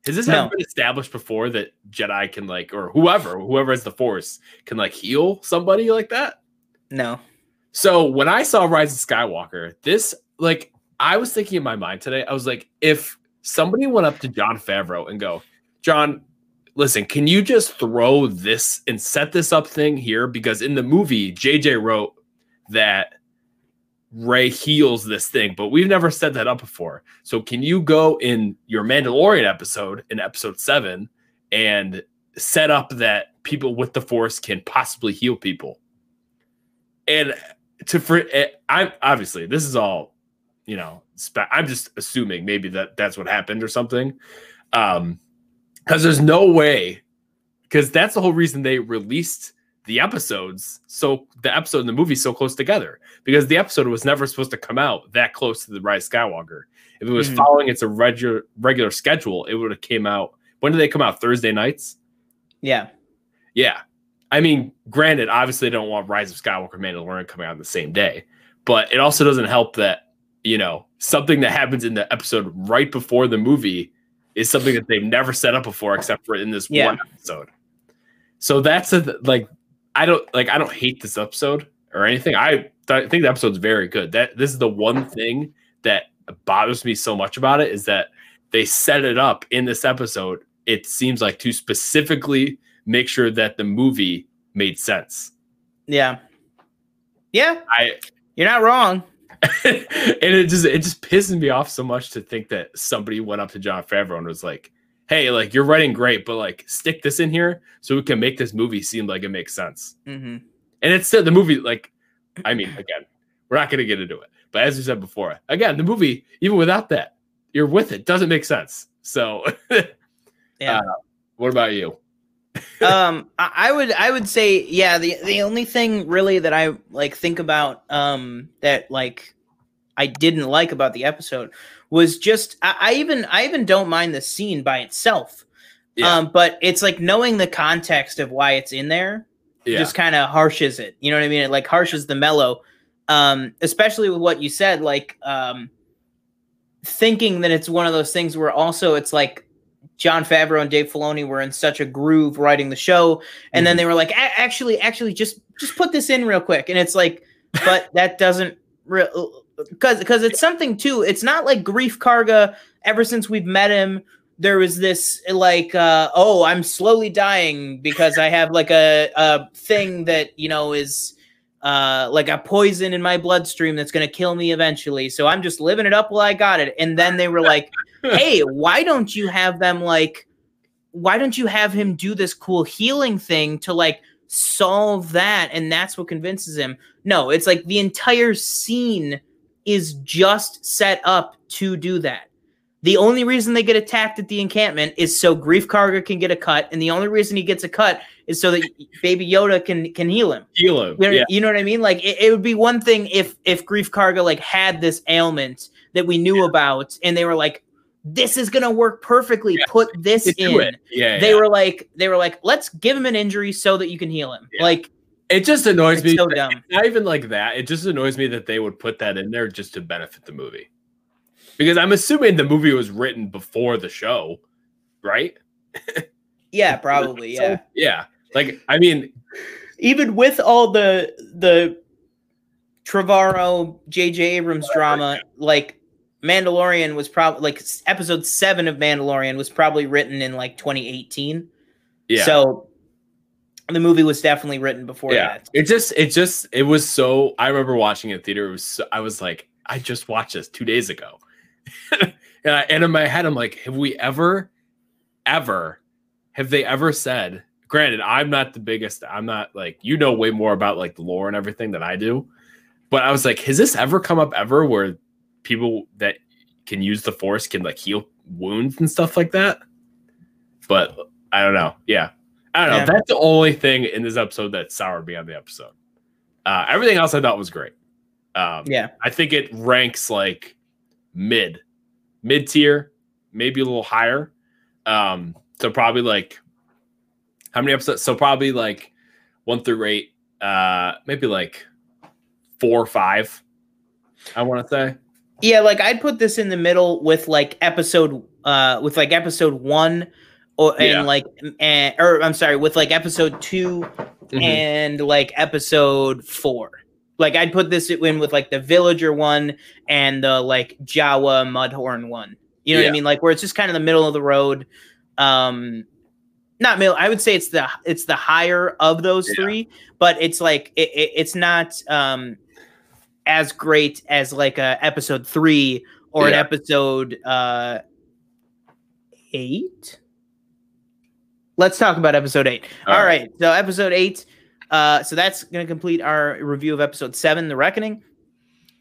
[SPEAKER 3] Has this
[SPEAKER 1] No.
[SPEAKER 3] ever been established before that Jedi can like, or whoever, whoever has the Force, can like heal somebody like that?
[SPEAKER 1] No.
[SPEAKER 3] So when I saw Rise of Skywalker, this like I was thinking in my mind today, I was like, if somebody went up to Jon Favreau and go, Jon, listen, can you just throw this and set this up thing here? Because in the movie, JJ wrote that Rey heals this thing, but we've never set that up before. So can you go in your Mandalorian episode in episode seven and set up that people with the force can possibly heal people? And to for I'm obviously this is all you know i'm just assuming maybe that that's what happened or something um because there's no way because that's the whole reason they released the episodes so the episode and the movie so close together because the episode was never supposed to come out that close to the rise of skywalker if it was
[SPEAKER 1] Mhm.
[SPEAKER 3] following its a regular regular schedule it would have came out when did they come out thursday nights
[SPEAKER 1] Yeah.
[SPEAKER 3] yeah. I mean, granted, obviously, they don't want Rise of Skywalker Mandalorian coming out on the same day, but it also doesn't help that, you know, something that happens in the episode right before the movie is something that they've never set up before except for in this
[SPEAKER 1] Yeah.
[SPEAKER 3] one episode. So that's a, like, I don't like, I don't hate this episode or anything. I, th- I think the episode's very good. That this is the one thing that bothers me so much about it is that they set it up in this episode. It seems like to specifically make sure that the movie made sense.
[SPEAKER 1] Yeah. Yeah.
[SPEAKER 3] I
[SPEAKER 1] You're not wrong.
[SPEAKER 3] and it just it just pisses me off so much to think that somebody went up to Jon Favreau and was like, "Hey, like you're writing great, but like stick this in here so we can make this movie seem like it makes sense."
[SPEAKER 1] hmm
[SPEAKER 3] And it's the movie like I mean, again, we're not going to get into it. But as we said before, again, the movie even without that, you're with it doesn't make sense. So,
[SPEAKER 1] Yeah.
[SPEAKER 3] Uh, what about you?
[SPEAKER 1] um I, I would i would say yeah the the only thing really that i like think about um that like i didn't like about the episode was just i, I even i even don't mind the scene by itself.
[SPEAKER 3] Yeah.
[SPEAKER 1] um but it's like knowing the context of why it's in there
[SPEAKER 3] Yeah.
[SPEAKER 1] just kind of harshes it. You know what i mean? It like harshes the mellow. Um especially with what you said like um thinking that it's one of those things where also it's like Jon Favreau and Dave Filoni were in such a groove writing the show, and then they were like, actually, actually, just just put this in real quick, and it's like, but that doesn't real because because it's something too. It's not like Greef Karga. Ever since we've met him, there was this like, uh, oh, I'm slowly dying because I have like a a thing that you know is uh, like a poison in my bloodstream that's going to kill me eventually. So I'm just living it up while I got it. And then they were like, hey, why don't you have them like, why don't you have him do this cool healing thing to like solve that? And that's what convinces him. No, it's like the entire scene is just set up to do that. The only reason they get attacked at the encampment is so Greef Karga can get a cut, and the only reason he gets a cut is so that Baby Yoda can can heal him.
[SPEAKER 3] Heal him.
[SPEAKER 1] You know,
[SPEAKER 3] Yeah.
[SPEAKER 1] you know what I mean? Like it, it would be one thing if if Greef Karga like had this ailment that we knew about, and they were like, "This is gonna work perfectly.
[SPEAKER 3] Yeah.
[SPEAKER 1] Put this in."
[SPEAKER 3] Yeah.
[SPEAKER 1] They
[SPEAKER 3] yeah.
[SPEAKER 1] were like, they were like, "Let's give him an injury so that you can heal him."
[SPEAKER 3] Yeah.
[SPEAKER 1] Like
[SPEAKER 3] It just annoys
[SPEAKER 1] it's
[SPEAKER 3] me.
[SPEAKER 1] so dumb.
[SPEAKER 3] Not even like that. It just annoys me that they would put that in there just to benefit the movie. Because I'm assuming the movie was written before the show, right?
[SPEAKER 1] Yeah, probably.
[SPEAKER 3] So,
[SPEAKER 1] Yeah.
[SPEAKER 3] yeah. Like, I mean,
[SPEAKER 1] Even with all the the Trevorrow, J.J. Abrams drama, like Mandalorian was probably like episode seven of Mandalorian was probably written in like 2018.
[SPEAKER 3] yeah.
[SPEAKER 1] So the movie was definitely written before
[SPEAKER 3] yeah.
[SPEAKER 1] that.
[SPEAKER 3] It just, it just, it was so. I remember watching it in theater. It was, so, I was like, I just watched this two days ago, and, I, and in my head, I'm like, have we ever, ever, have they ever said? Granted, I'm not the biggest. I'm not like you know way more about like the lore and everything than I do, but I was like, has this ever come up ever where people that can use the force can like heal wounds and stuff like that? but I don't know. Yeah, I don't know.
[SPEAKER 1] Yeah.
[SPEAKER 3] That's the only thing in this episode that soured me on the episode. Uh, everything else I thought was great. Um,
[SPEAKER 1] Yeah.
[SPEAKER 3] I think it ranks like mid, mid tier, maybe a little higher. Um, so probably like how many episodes? So probably like one through eight, uh, maybe like four or five. I want to say.
[SPEAKER 1] Yeah, like I'd put this in the middle with like episode uh with like episode 1 or and
[SPEAKER 3] Yeah.
[SPEAKER 1] like and, or I'm sorry, with like episode 2
[SPEAKER 3] Mhm.
[SPEAKER 1] and like episode 4. Like I'd put this in with like the villager one and the like Jawa Mudhorn one. You know what I mean? Like where it's just kind of the middle of the road. Um not middle. I would say it's the it's the higher of those
[SPEAKER 3] Yeah.
[SPEAKER 1] three, but it's like it, it, it's not um as great as like a episode three or an episode uh eight. Let's talk about episode eight.
[SPEAKER 3] All
[SPEAKER 1] All
[SPEAKER 3] right.
[SPEAKER 1] right. So episode eight. Uh, so that's gonna complete our review of episode seven, The Reckoning.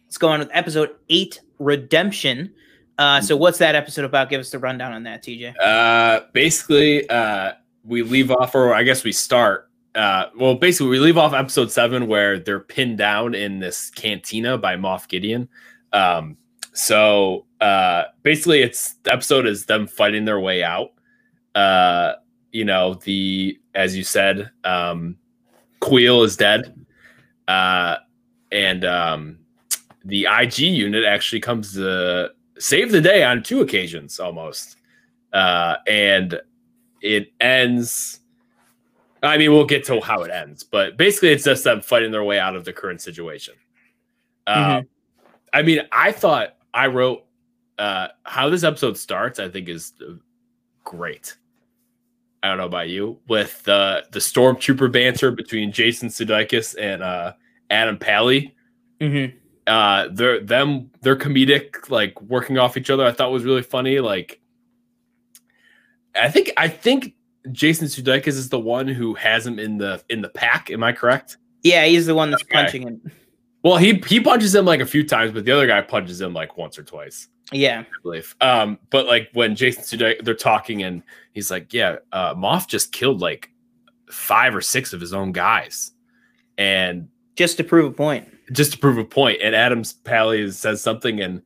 [SPEAKER 1] Let's go on with episode eight, Redemption. Uh, so what's that episode about? Give us the rundown on that, TJ.
[SPEAKER 3] Uh, basically, uh, we leave off, or I guess we start. Uh, well, basically, we leave off episode seven where they're pinned down in this cantina by Moff Gideon. Um, so uh, basically, it's the episode is them fighting their way out. Uh, you know, the as you said, um, Kuiil is dead, uh, and um, the IG unit actually comes to save the day on two occasions almost. Uh, and it ends. I mean, we'll get to how it ends, but basically, it's just them fighting their way out of the current situation. Uh, I mean, I thought I wrote uh, how this episode starts. I think is uh, great. I don't know about you with the the stormtrooper banter between Jason Sudeikis and uh, Adam Pally
[SPEAKER 1] Mm-hmm.
[SPEAKER 3] uh they're them they're comedic like working off each other i thought was really funny like i think i think jason sudeikis is the one who has him in the in the pack am i correct
[SPEAKER 1] Yeah, he's the one that's
[SPEAKER 3] Okay.
[SPEAKER 1] punching him.
[SPEAKER 3] Well he he punches him like a few times but the other guy punches him like once or twice
[SPEAKER 1] Yeah.
[SPEAKER 3] i believe um but like when jason sudeikis they're talking and he's like yeah uh moff just killed like five or six of his own guys and
[SPEAKER 1] Just to prove a point.
[SPEAKER 3] just to prove a point. And Adams Pally says something, and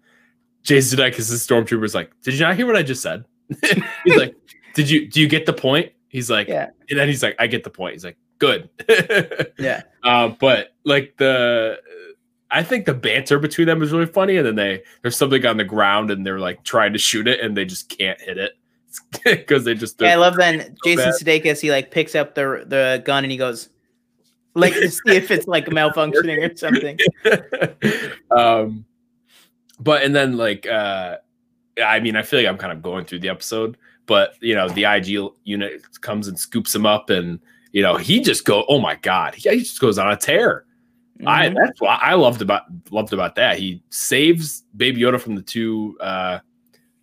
[SPEAKER 3] Jason Sudeikis' stormtrooper is like, "Did you not hear what I just said?" he's like, "Did you? Do you get the point?" He's like,
[SPEAKER 1] Yeah.
[SPEAKER 3] and then he's like, "I get the point." He's like, "Good."
[SPEAKER 1] Yeah.
[SPEAKER 3] uh, but like the, I think the banter between them is really funny, and then they there's something on the ground, and they're like trying to shoot it, and they just can't hit it because they just
[SPEAKER 1] Yeah, I love then Jason
[SPEAKER 3] bad.
[SPEAKER 1] Sudeikis. He like picks up the the gun and he goes, like to see if it's like malfunctioning or something.
[SPEAKER 3] um but and then like uh i mean i feel like i'm kind of going through the episode but you know the ig unit comes and scoops him up and you know he just go oh my god he, he just goes on a tear i
[SPEAKER 1] Mhm.
[SPEAKER 3] that's what i loved about loved about that. He saves baby yoda from the two uh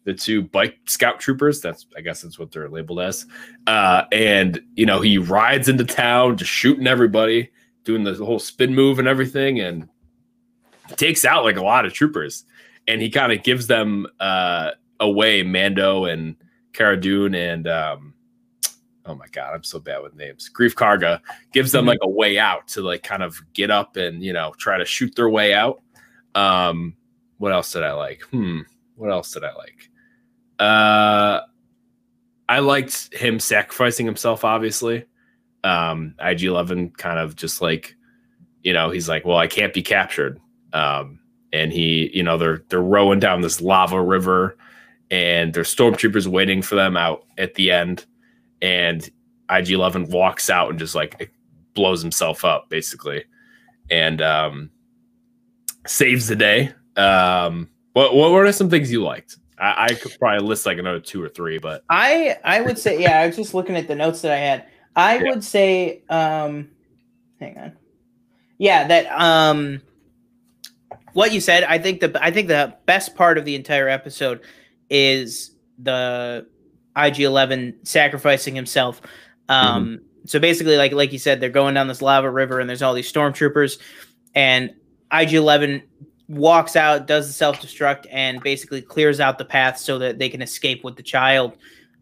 [SPEAKER 3] the two bike scout troopers. That's i guess that's what they're labeled as. Uh and you know he rides into town just shooting everybody doing the whole spin move and everything and takes out like a lot of troopers. And he kind of gives them uh away mando and Cara Dune and um oh my god i'm so bad with names. Greef karga gives them like a way out to like kind of get up and you know try to shoot their way out. Um what else did i like? Hmm what else did i like? Uh i liked him sacrificing himself obviously. Um ig11 kind of just like you know he's like well i can't be captured. Um and he you know they're they're rowing down this lava river and there's stormtroopers waiting for them out at the end and ig11 walks out and just like blows himself up basically and um saves the day um what what were some things you liked I, I could probably list like another two or three but
[SPEAKER 1] I I would say yeah. I was just looking at the notes that I had. I
[SPEAKER 3] Yeah.
[SPEAKER 1] would say um, hang on. Yeah, that um, what you said. I think the I think the best part of the entire episode is the IG11 sacrificing himself. Um, so basically, like like you said, they're going down this lava river, and there's all these stormtroopers, and IG11 walks out, does the self destruct, and basically clears out the path so that they can escape with the child.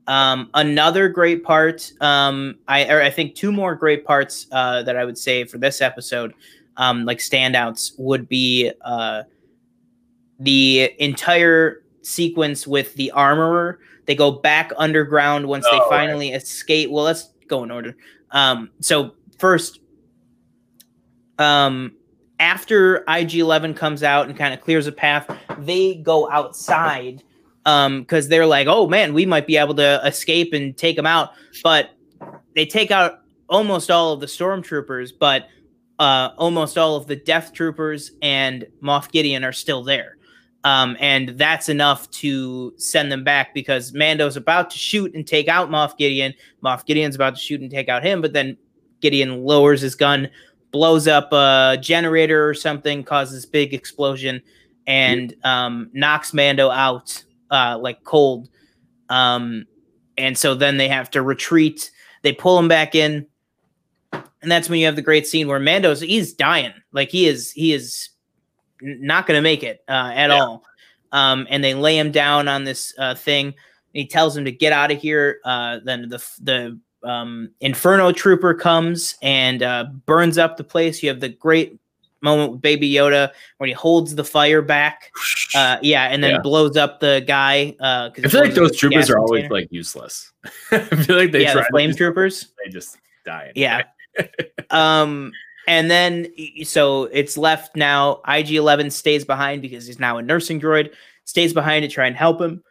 [SPEAKER 1] Um, another great part, um, I or I think two more great parts uh, that I would say for this episode, um, like standouts, would be uh, the entire sequence with the armorer. They go back underground once
[SPEAKER 3] Oh,
[SPEAKER 1] they
[SPEAKER 3] right.
[SPEAKER 1] finally escape. Well, let's go in order. Um, so first, um, after IG Eleven comes out and kind of clears a path, they go outside um because they're like oh man we might be able to escape and take them out but they take out almost all of the stormtroopers but uh almost all of the death troopers and moff gideon are still there um and that's enough to send them back because mando's about to shoot and take out moff gideon moff gideon's about to shoot and take out him but then gideon lowers his gun blows up a generator or something causes big explosion and um knocks mando out uh, like cold. Um, and so then they have to retreat. They pull him back in, and that's when you have the great scene where Mando's he's dying, like he is he is not going to make it uh, at
[SPEAKER 3] Yeah.
[SPEAKER 1] all. Um, and they lay him down on this uh, thing. He tells him to get out of here. Uh, then the the um, Inferno Trooper comes and uh, burns up the place. You have the great moment with Baby Yoda when he holds the fire back. Uh, yeah, and then
[SPEAKER 3] Yeah.
[SPEAKER 1] blows up the guy. Uh,
[SPEAKER 3] I feel like those troopers are always
[SPEAKER 1] container.
[SPEAKER 3] like useless. I feel like they
[SPEAKER 1] yeah,
[SPEAKER 3] try
[SPEAKER 1] the flame
[SPEAKER 3] just-
[SPEAKER 1] troopers.
[SPEAKER 3] They just die.
[SPEAKER 1] Yeah. Um, and then so it's left now. IG Eleven stays behind because he's now a nursing droid. Stays behind to try and help him.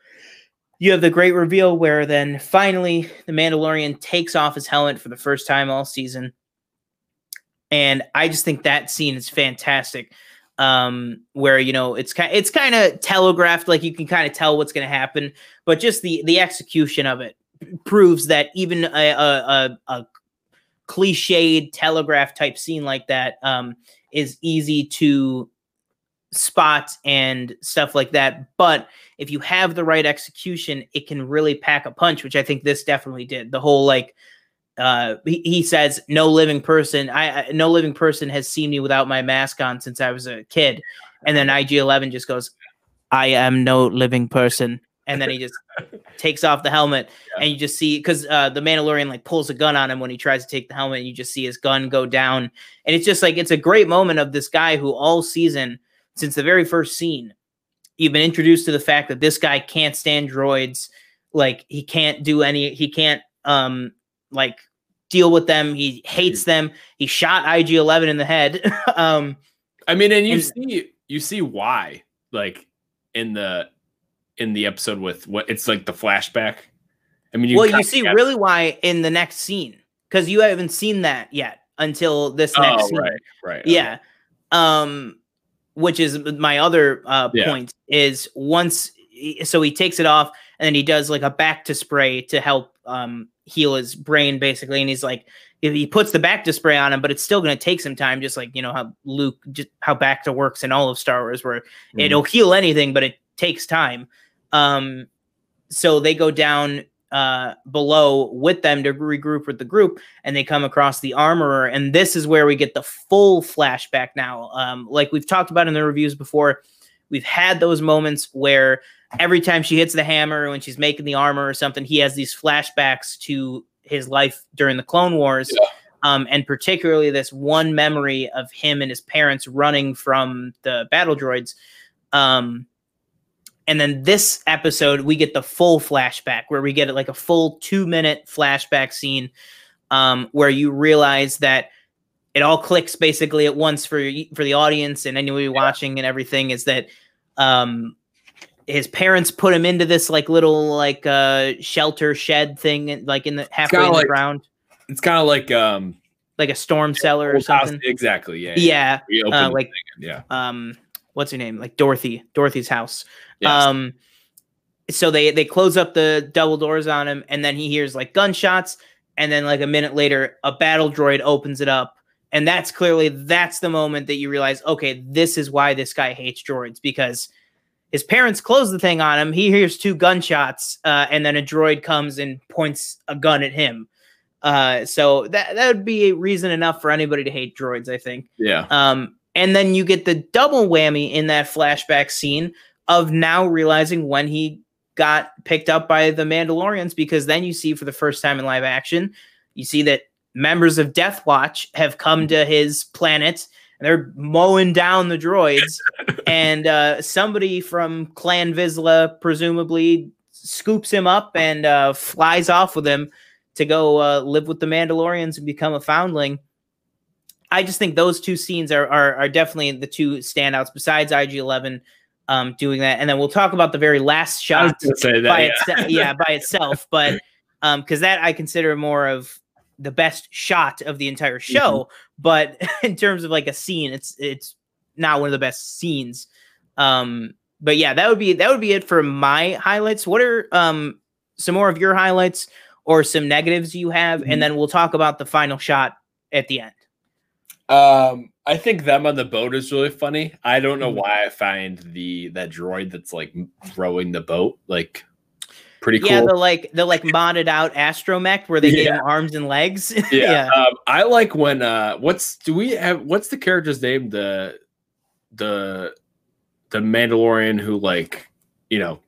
[SPEAKER 1] You have the great reveal where then finally the Mandalorian takes off his helmet for the first time all season. And I just think that scene is fantastic. Um, where you know it's kind it's kind of telegraphed, like you can kind of tell what's going to happen, but just the the execution of it proves that even a a, a, a cliched telegraph type scene like that um, is easy to spot and stuff like that. But if you have the right execution, it can really pack a punch, which I think this definitely did. The whole like uh he, he says no living person I, I no living person has seen me without my mask on since I was a kid. And then IG11 just goes I am no living person and then he just takes off the helmet and you just see because uh, the Mandalorian like pulls a gun on him when he tries to take the helmet, and you just see his gun go down, and it's just like it's a great moment of this guy who all season since the very first scene, you've been introduced to the fact that this guy can't stand droids, like he can't do any, he can't um like deal with them, he hates them. He shot IG Eleven in the head. um,
[SPEAKER 3] I mean, and you
[SPEAKER 1] And-
[SPEAKER 3] see you see why, like in the in the episode with what it's like the flashback. I mean,
[SPEAKER 1] well, you see really why in the next scene because you haven't seen that yet until this next
[SPEAKER 3] Oh,
[SPEAKER 1] scene.
[SPEAKER 3] right, right. okay.
[SPEAKER 1] yeah um which is my other uh
[SPEAKER 3] Yeah.
[SPEAKER 1] point is once so he takes it off and then he does like a bacta spray to help um heal his brain basically and he's like he puts the bacta spray on him but it's still going to take some time just like you know how luke just how bacta works in all of star wars where
[SPEAKER 3] Mhm.
[SPEAKER 1] it'll heal anything but it takes time. Um so they go down uh below with them to regroup with the group and they come across the armorer and this is where we get the full flashback now. Um like we've talked about in the reviews before we've had those moments where every time she hits the hammer when she's making the armor or something he has these flashbacks to his life during the clone wars.
[SPEAKER 3] Yeah.
[SPEAKER 1] um and particularly this one memory of him and his parents running from the battle droids. Um and then this episode we get the full flashback where we get like a full two minute flashback scene um, where you realize that it all clicks basically at once for for the audience and anybody watching and everything is that um, his parents put him into this like little like uh, shelter shed thing like in the halfway in the
[SPEAKER 3] like-
[SPEAKER 1] ground
[SPEAKER 3] It's kind of like um
[SPEAKER 1] like a storm cellar or
[SPEAKER 3] Old House-
[SPEAKER 1] something
[SPEAKER 3] Exactly. Yeah.
[SPEAKER 1] yeah
[SPEAKER 3] opened
[SPEAKER 1] uh, like
[SPEAKER 3] yeah.
[SPEAKER 1] um what's her name like dorothy dorothy's house
[SPEAKER 3] Yes.
[SPEAKER 1] um so they they close up the double doors on him and then he hears like gunshots and then like a minute later a battle droid opens it up and that's clearly that's the moment that you realize okay this is why this guy hates droids because his parents close the thing on him he hears two gunshots uh, and then a droid comes and points a gun at him uh, so that that would be a reason enough for anybody to hate droids i think
[SPEAKER 3] yeah.
[SPEAKER 1] um, and then you get the double whammy in that flashback scene of now realizing when he got picked up by the Mandalorians because then you see for the first time in live action, you see that members of Death Watch have come to his planet and they're mowing down the droids. and uh, somebody from Clan Vizsla presumably scoops him up and uh, flies off with him to go uh, live with the Mandalorians and become a foundling. I just think those two scenes are are, are definitely the two standouts besides IG Eleven um, doing that, and then we'll talk about the very last shot
[SPEAKER 3] that,
[SPEAKER 1] by
[SPEAKER 3] yeah.
[SPEAKER 1] itself, yeah, by itself, but um, because that I consider more of the best shot of the entire show, but in terms of like a scene, it's it's not one of the best scenes. Um, but yeah, that would be that would be it for my highlights. What are um some more of your highlights or some negatives you have,
[SPEAKER 3] Mhm.
[SPEAKER 1] and then we'll talk about the final shot at the end.
[SPEAKER 3] Um, I think them on the boat is really funny. I don't know
[SPEAKER 1] Mhm.
[SPEAKER 3] why I find the that droid that's like rowing the boat like pretty cool.
[SPEAKER 1] Yeah, the like the like modded out astromech where they gave
[SPEAKER 3] Yeah.
[SPEAKER 1] him arms and legs.
[SPEAKER 3] yeah. Um, I like when uh what's do we have what's the character's name? The the the Mandalorian who like, you know,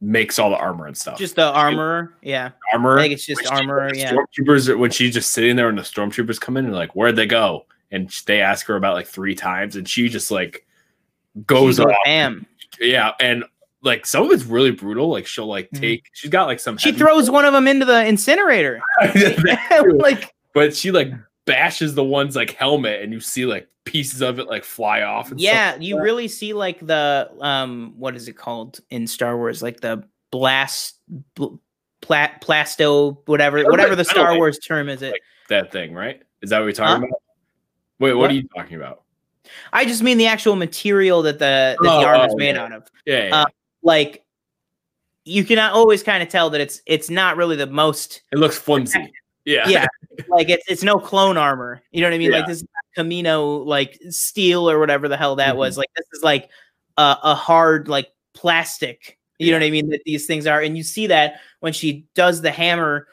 [SPEAKER 3] makes all the armor and stuff.
[SPEAKER 1] just the armor. Yeah,
[SPEAKER 3] armor.
[SPEAKER 1] I think it's just
[SPEAKER 3] she-
[SPEAKER 1] armor, yeah.
[SPEAKER 3] Stormtroopers when she's just sitting there and the stormtroopers come in and like, where'd they go? And they ask her about like three times and she just like goes
[SPEAKER 1] She
[SPEAKER 3] off.
[SPEAKER 1] bam.
[SPEAKER 3] Yeah, and like some of it's really brutal. Like she'll like
[SPEAKER 1] Mhm.
[SPEAKER 3] take she's got like some
[SPEAKER 1] She throws one of them into the incinerator. Like
[SPEAKER 3] but she like bashes the one's like helmet and you see like pieces of it like fly off and stuff
[SPEAKER 1] yeah, you really see like the um what is it called in Star Wars? Like the blast bl- pla- plasto whatever whatever the Star
[SPEAKER 3] like-
[SPEAKER 1] Wars term is it.
[SPEAKER 3] like- that thing, right? Is that what we're talking
[SPEAKER 1] Huh?
[SPEAKER 3] about? Wait, what,
[SPEAKER 1] What?
[SPEAKER 3] are you talking about?
[SPEAKER 1] I just mean the actual material that the that
[SPEAKER 3] Oh,
[SPEAKER 1] the armor's
[SPEAKER 3] oh,
[SPEAKER 1] made
[SPEAKER 3] yeah.
[SPEAKER 1] out of.
[SPEAKER 3] Yeah, yeah.
[SPEAKER 1] Uh, Like you can always kind of tell that it's it's not really the most
[SPEAKER 3] it looks flimsy. Yeah.
[SPEAKER 1] yeah like it's it's no clone armor you know what i mean
[SPEAKER 3] Yeah.
[SPEAKER 1] like this is Kamino like steel or whatever the hell that
[SPEAKER 3] Mhm.
[SPEAKER 1] was like this is like a, a hard like plastic you know what i mean that these things are and you see that when she does the hammer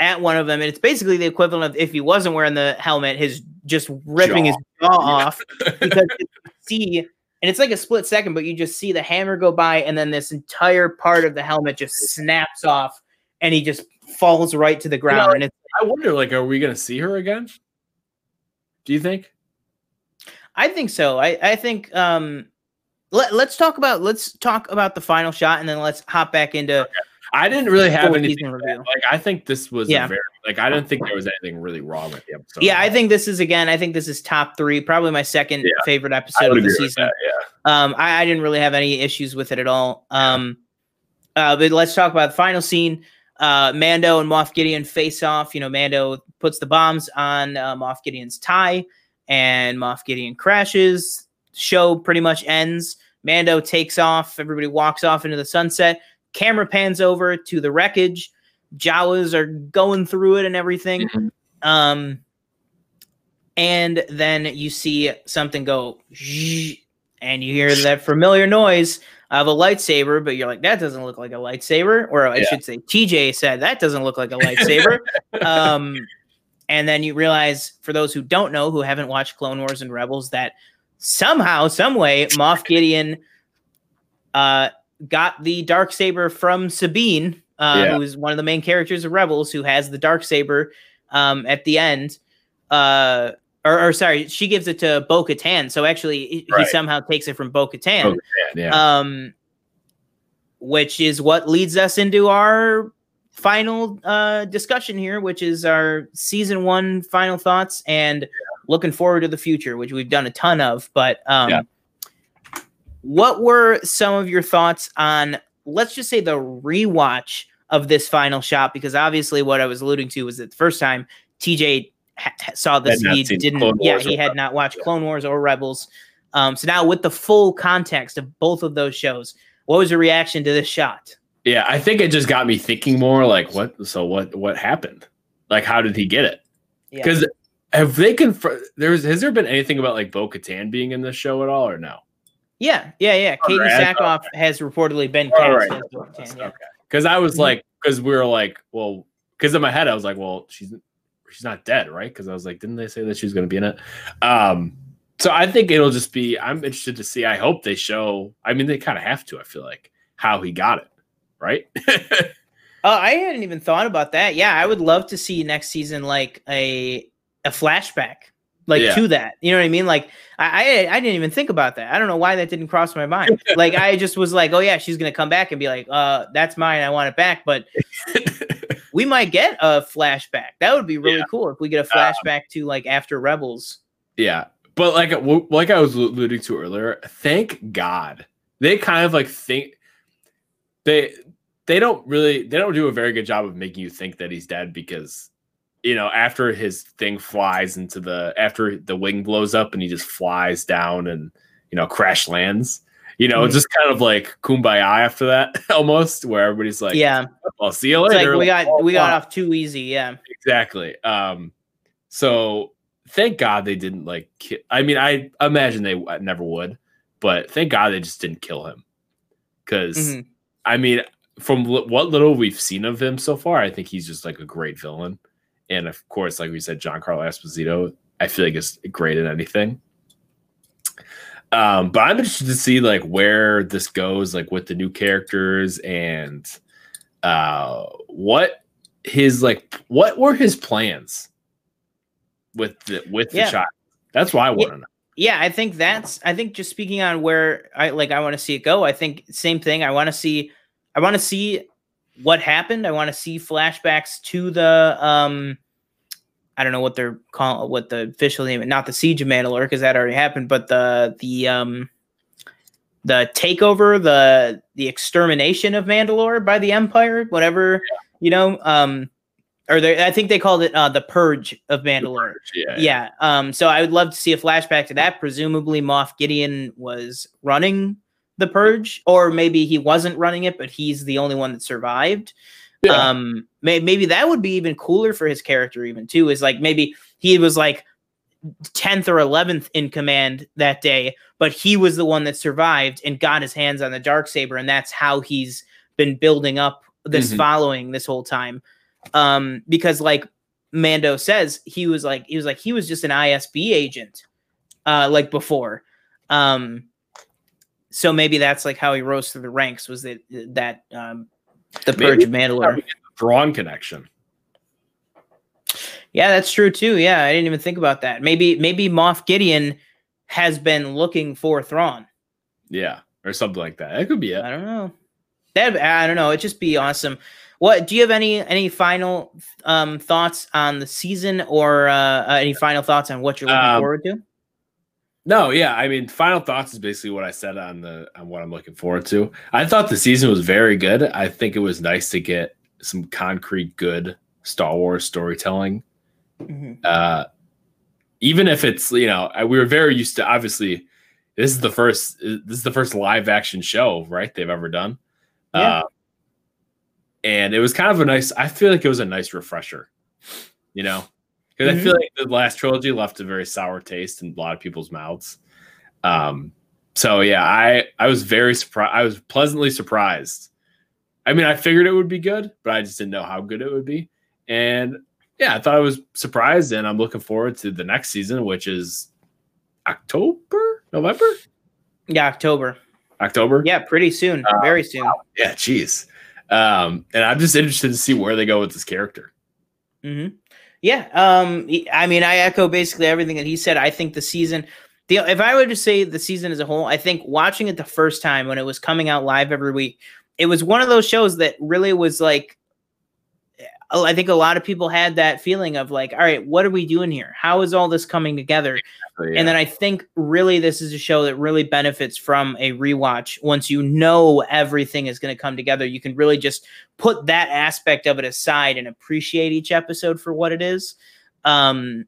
[SPEAKER 1] at one of them and it's basically the equivalent of if he wasn't wearing the helmet his just ripping his jaw off because you see and it's like a split second but you just see the hammer go by and then this entire part of the helmet just snaps off and he just falls right to the ground and it's
[SPEAKER 3] I wonder, like, are we gonna see her again? Do you think?
[SPEAKER 1] I think so. I, I think um let, let's talk about let's talk about the final shot and then let's hop back into
[SPEAKER 3] I didn't really have anything. Like, I think this was
[SPEAKER 1] Yeah.
[SPEAKER 3] a very like I didn't think there was anything really wrong with the episode.
[SPEAKER 1] Yeah, I think this is again, I think this is top three, probably my second
[SPEAKER 3] Yeah.
[SPEAKER 1] favorite episode of the season.
[SPEAKER 3] that. Yeah.
[SPEAKER 1] Um I, I didn't really have any issues with it at all. Um uh but let's talk about the final scene. Uh Mando and Moff Gideon face off. You know, Mando puts the bombs on uh, Moff Gideon's tie and Moff Gideon crashes. Show pretty much ends. Mando takes off. Everybody walks off into the sunset. Camera pans over to the wreckage. Jawas are going through it and everything.
[SPEAKER 3] Mhm.
[SPEAKER 1] Um, and then you see something go, and you hear that familiar noise of a lightsaber, but you're like, that doesn't look like a lightsaber. Or I
[SPEAKER 3] Yeah.
[SPEAKER 1] should say, TJ said that doesn't look like a lightsaber. um, and then you realize, for those who don't know, who haven't watched Clone Wars and Rebels, that somehow, some way, Moff Gideon uh, got the dark saber from Sabine, uh,
[SPEAKER 3] Yeah.
[SPEAKER 1] who is one of the main characters of Rebels, who has the dark saber um, at the end. Uh, or, or sorry, she gives it to Bo Katan. So actually, he- he somehow takes it from Bo Katan,
[SPEAKER 3] yeah.
[SPEAKER 1] um, which is what leads us into our final uh, discussion here, which is our season one final thoughts and looking forward to the future, which we've done a ton of. But um,
[SPEAKER 3] Yeah.
[SPEAKER 1] What were some of your thoughts on, let's just say, the rewatch of this final shot? Because obviously, what I was alluding to was that the first time TJ ha- saw this, he didn't, yeah, he had not watched Clone Wars or Rebels. Um, so now, with the full context of both of those shows, what was your reaction to this shot?
[SPEAKER 3] Yeah, I think it just got me thinking more like what so what what happened? Like how did he get it?
[SPEAKER 1] Yeah.
[SPEAKER 3] Because have they confirmed there's has there been anything about like Bo Katan being in this show at all or no?
[SPEAKER 1] Yeah, yeah, yeah.
[SPEAKER 3] Katee
[SPEAKER 1] Sackhoff has reportedly been cast
[SPEAKER 3] right.
[SPEAKER 1] Bo-Katan, yeah.
[SPEAKER 3] Okay. Because I was
[SPEAKER 1] Mhm.
[SPEAKER 3] like, because we were like, well, because in my head I was like, well, she's she's not dead, right? Because I was like, didn't they say that she was going to be in it? Um, so I think it'll just be. I'm interested to see. I hope they show. I mean, they kind of have to. I feel like how he got it, right?
[SPEAKER 1] Oh, I hadn't even thought about that. Yeah, I would love to see next season like a a flashback, like
[SPEAKER 3] Yeah.
[SPEAKER 1] to that. You know what I mean? Like I, I I didn't even think about that. I don't know why that didn't cross my mind. like I just was like, oh yeah, she's gonna come back and be like, uh, that's mine. I want it back. But we might get a flashback. That would be really
[SPEAKER 3] Yeah.
[SPEAKER 1] cool if we get a flashback to like after Rebels.
[SPEAKER 3] Yeah, but like w- like I was alluding to earlier, thank God they kind of like think they they don't really they don't do a very good job of making you think that he's dead because you know after his thing flies into the after the wing blows up and he just flies down and you know crash lands. You know, it's just kind of like kumbaya after that, almost, where everybody's like,
[SPEAKER 1] yeah,
[SPEAKER 3] "I'll see you later."
[SPEAKER 1] like we got we got off too easy. Yeah,
[SPEAKER 3] exactly um so thank god they didn't like ki- i mean i imagine they never would but thank god they just didn't kill him because
[SPEAKER 1] Mhm.
[SPEAKER 3] i mean from li- what little we've seen of him so far i think he's just like a great villain and of course like we said giancarlo esposito i feel like is great at anything. Um but i'm interested to see like where this goes like with the new characters and uh what his like what were his plans with the with the
[SPEAKER 1] Yeah.
[SPEAKER 3] child? That's why i want to know.
[SPEAKER 1] Yeah i think that's i think just speaking on where i like i want to see it go i think same thing i want to see i want to see what happened i want to see flashbacks to the um i don't know what they're calling what the official name not the siege of mandalore because that already happened but the the um the takeover the the extermination of mandalore by the empire whatever you know um or they, i think they called it uh the purge of mandalore
[SPEAKER 3] yeah
[SPEAKER 1] yeah. Um, so I would love to see a flashback to that. Presumably, Moff Gideon was running the purge, or maybe he wasn't running it, but he's the only one that survived.
[SPEAKER 3] Yeah.
[SPEAKER 1] Um, may, maybe that would be even cooler for his character, even too. Is like maybe he was like tenth or eleventh in command that day, but he was the one that survived and got his hands on the dark saber, and that's how he's been building up this
[SPEAKER 3] Mhm.
[SPEAKER 1] following this whole time. Um, because like Mando says he was like he was like he was just an ISB agent uh like before. Um so maybe that's like how he rose through the ranks was that that um the purge of Mandalore.
[SPEAKER 3] Thrawn connection
[SPEAKER 1] Yeah, that's true too. Yeah, I didn't even think about that. Maybe maybe Moff Gideon has been looking for Thrawn.
[SPEAKER 3] yeah or something like that it could be it
[SPEAKER 1] I don't know. That I don't know. It'd just be awesome. What do you have any any final um thoughts on the season or uh, uh any final thoughts on what you're looking
[SPEAKER 3] Um,
[SPEAKER 1] forward to?
[SPEAKER 3] No, yeah. I mean, final thoughts is basically what I said on the on what I'm looking forward to. I thought the season was very good. I think it was nice to get some concrete, good Star Wars storytelling.
[SPEAKER 1] Mhm.
[SPEAKER 3] Uh, even if it's you know, I- we were very used to. Obviously, this is the first this is the first live action show right they've ever done.
[SPEAKER 1] Yeah.
[SPEAKER 3] Uh, and it was kind of a nice. I feel like it was a nice refresher. You know, because I
[SPEAKER 1] Mhm.
[SPEAKER 3] feel like the last trilogy left a very sour taste in a lot of people's mouths. Um, so yeah, I I was very surprised. I was pleasantly surprised. I mean, I figured it would be good, but I just didn't know how good it would be. And yeah, I thought I was surprised, and I'm looking forward to the next season, which is October, November,
[SPEAKER 1] Yeah, October.
[SPEAKER 3] October.
[SPEAKER 1] Yeah, pretty soon.
[SPEAKER 3] Uh,
[SPEAKER 1] very soon.
[SPEAKER 3] yeah. Jeez. Um, and I'm just interested to see where they go with this character.
[SPEAKER 1] hmm Yeah. Um. I mean, I echo basically everything that he said. I think the season, the if I were to say the season as a whole, I think watching it the first time when it was coming out live every week, it was one of those shows that really was like. I think a lot of people had that feeling of like, all right, what are we doing here? How is all this coming together?
[SPEAKER 3] So, yeah.
[SPEAKER 1] And then I think really this is a show that really benefits from a rewatch. Once you know everything is going to come together, you can really just put that aspect of it aside and appreciate each episode for what it is. Um,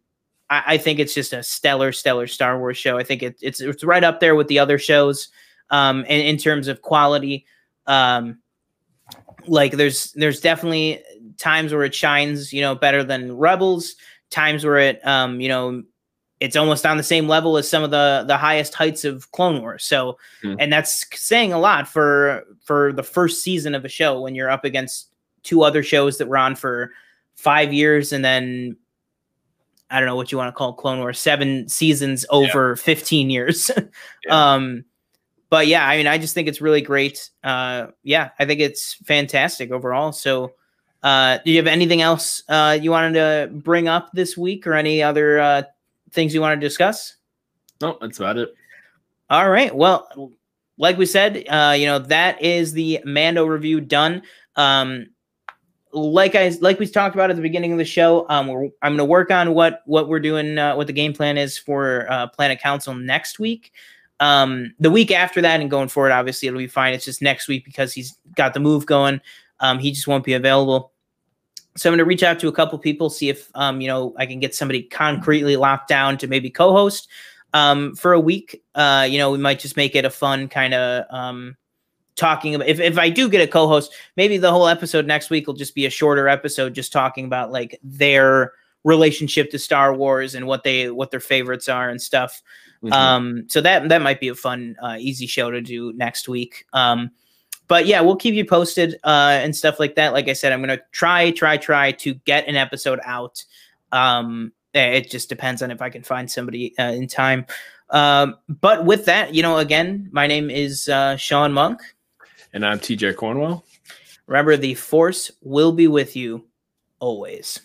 [SPEAKER 1] I, I think it's just a stellar, stellar Star Wars show. I think it, it's it's right up there with the other shows um, in, in terms of quality. Um, like there's there's definitely times where it shines, you know, better than Rebels. Times where it, um, you know, it's almost on the same level as some of the the highest heights of Clone Wars. So,
[SPEAKER 3] Hmm.
[SPEAKER 1] and that's saying a lot for for the first season of a show when you're up against two other shows that were on for five years and then I don't know what you want to call Clone Wars seven seasons over 15 years.
[SPEAKER 3] Yeah.
[SPEAKER 1] Um but yeah, I mean, I just think it's really great. Uh, yeah, I think it's fantastic overall. So, uh, do you have anything else uh, you wanted to bring up this week, or any other uh, things you want to discuss?
[SPEAKER 3] No, that's about it.
[SPEAKER 1] All right. Well, like we said, uh, you know, that is the Mando review done. Um, like I like we talked about at the beginning of the show, um, we're, I'm going to work on what what we're doing, uh, what the game plan is for uh, Planet Council next week. Um, the week after that and going forward, obviously it'll be fine. It's just next week because he's got the move going. Um, he just won't be available. So I'm going to reach out to a couple people, see if um, you know I can get somebody concretely locked down to maybe co-host um, for a week. Uh, you know, we might just make it a fun kind of um, talking about. If if I do get a co-host, maybe the whole episode next week will just be a shorter episode, just talking about like their relationship to Star Wars and what they what their favorites are and stuff. Mm-hmm. Um, so that that might be a fun, uh, easy show to do next week. Um, but yeah, we'll keep you posted uh, and stuff like that. Like I said, I'm gonna try, try, try to get an episode out. Um, eh, it just depends on if I can find somebody uh, in time. Um, but with that, you know, again, my name is uh, Sean Monk,
[SPEAKER 3] and I'm TJ Cornwell.
[SPEAKER 1] Remember, the force will be with you always.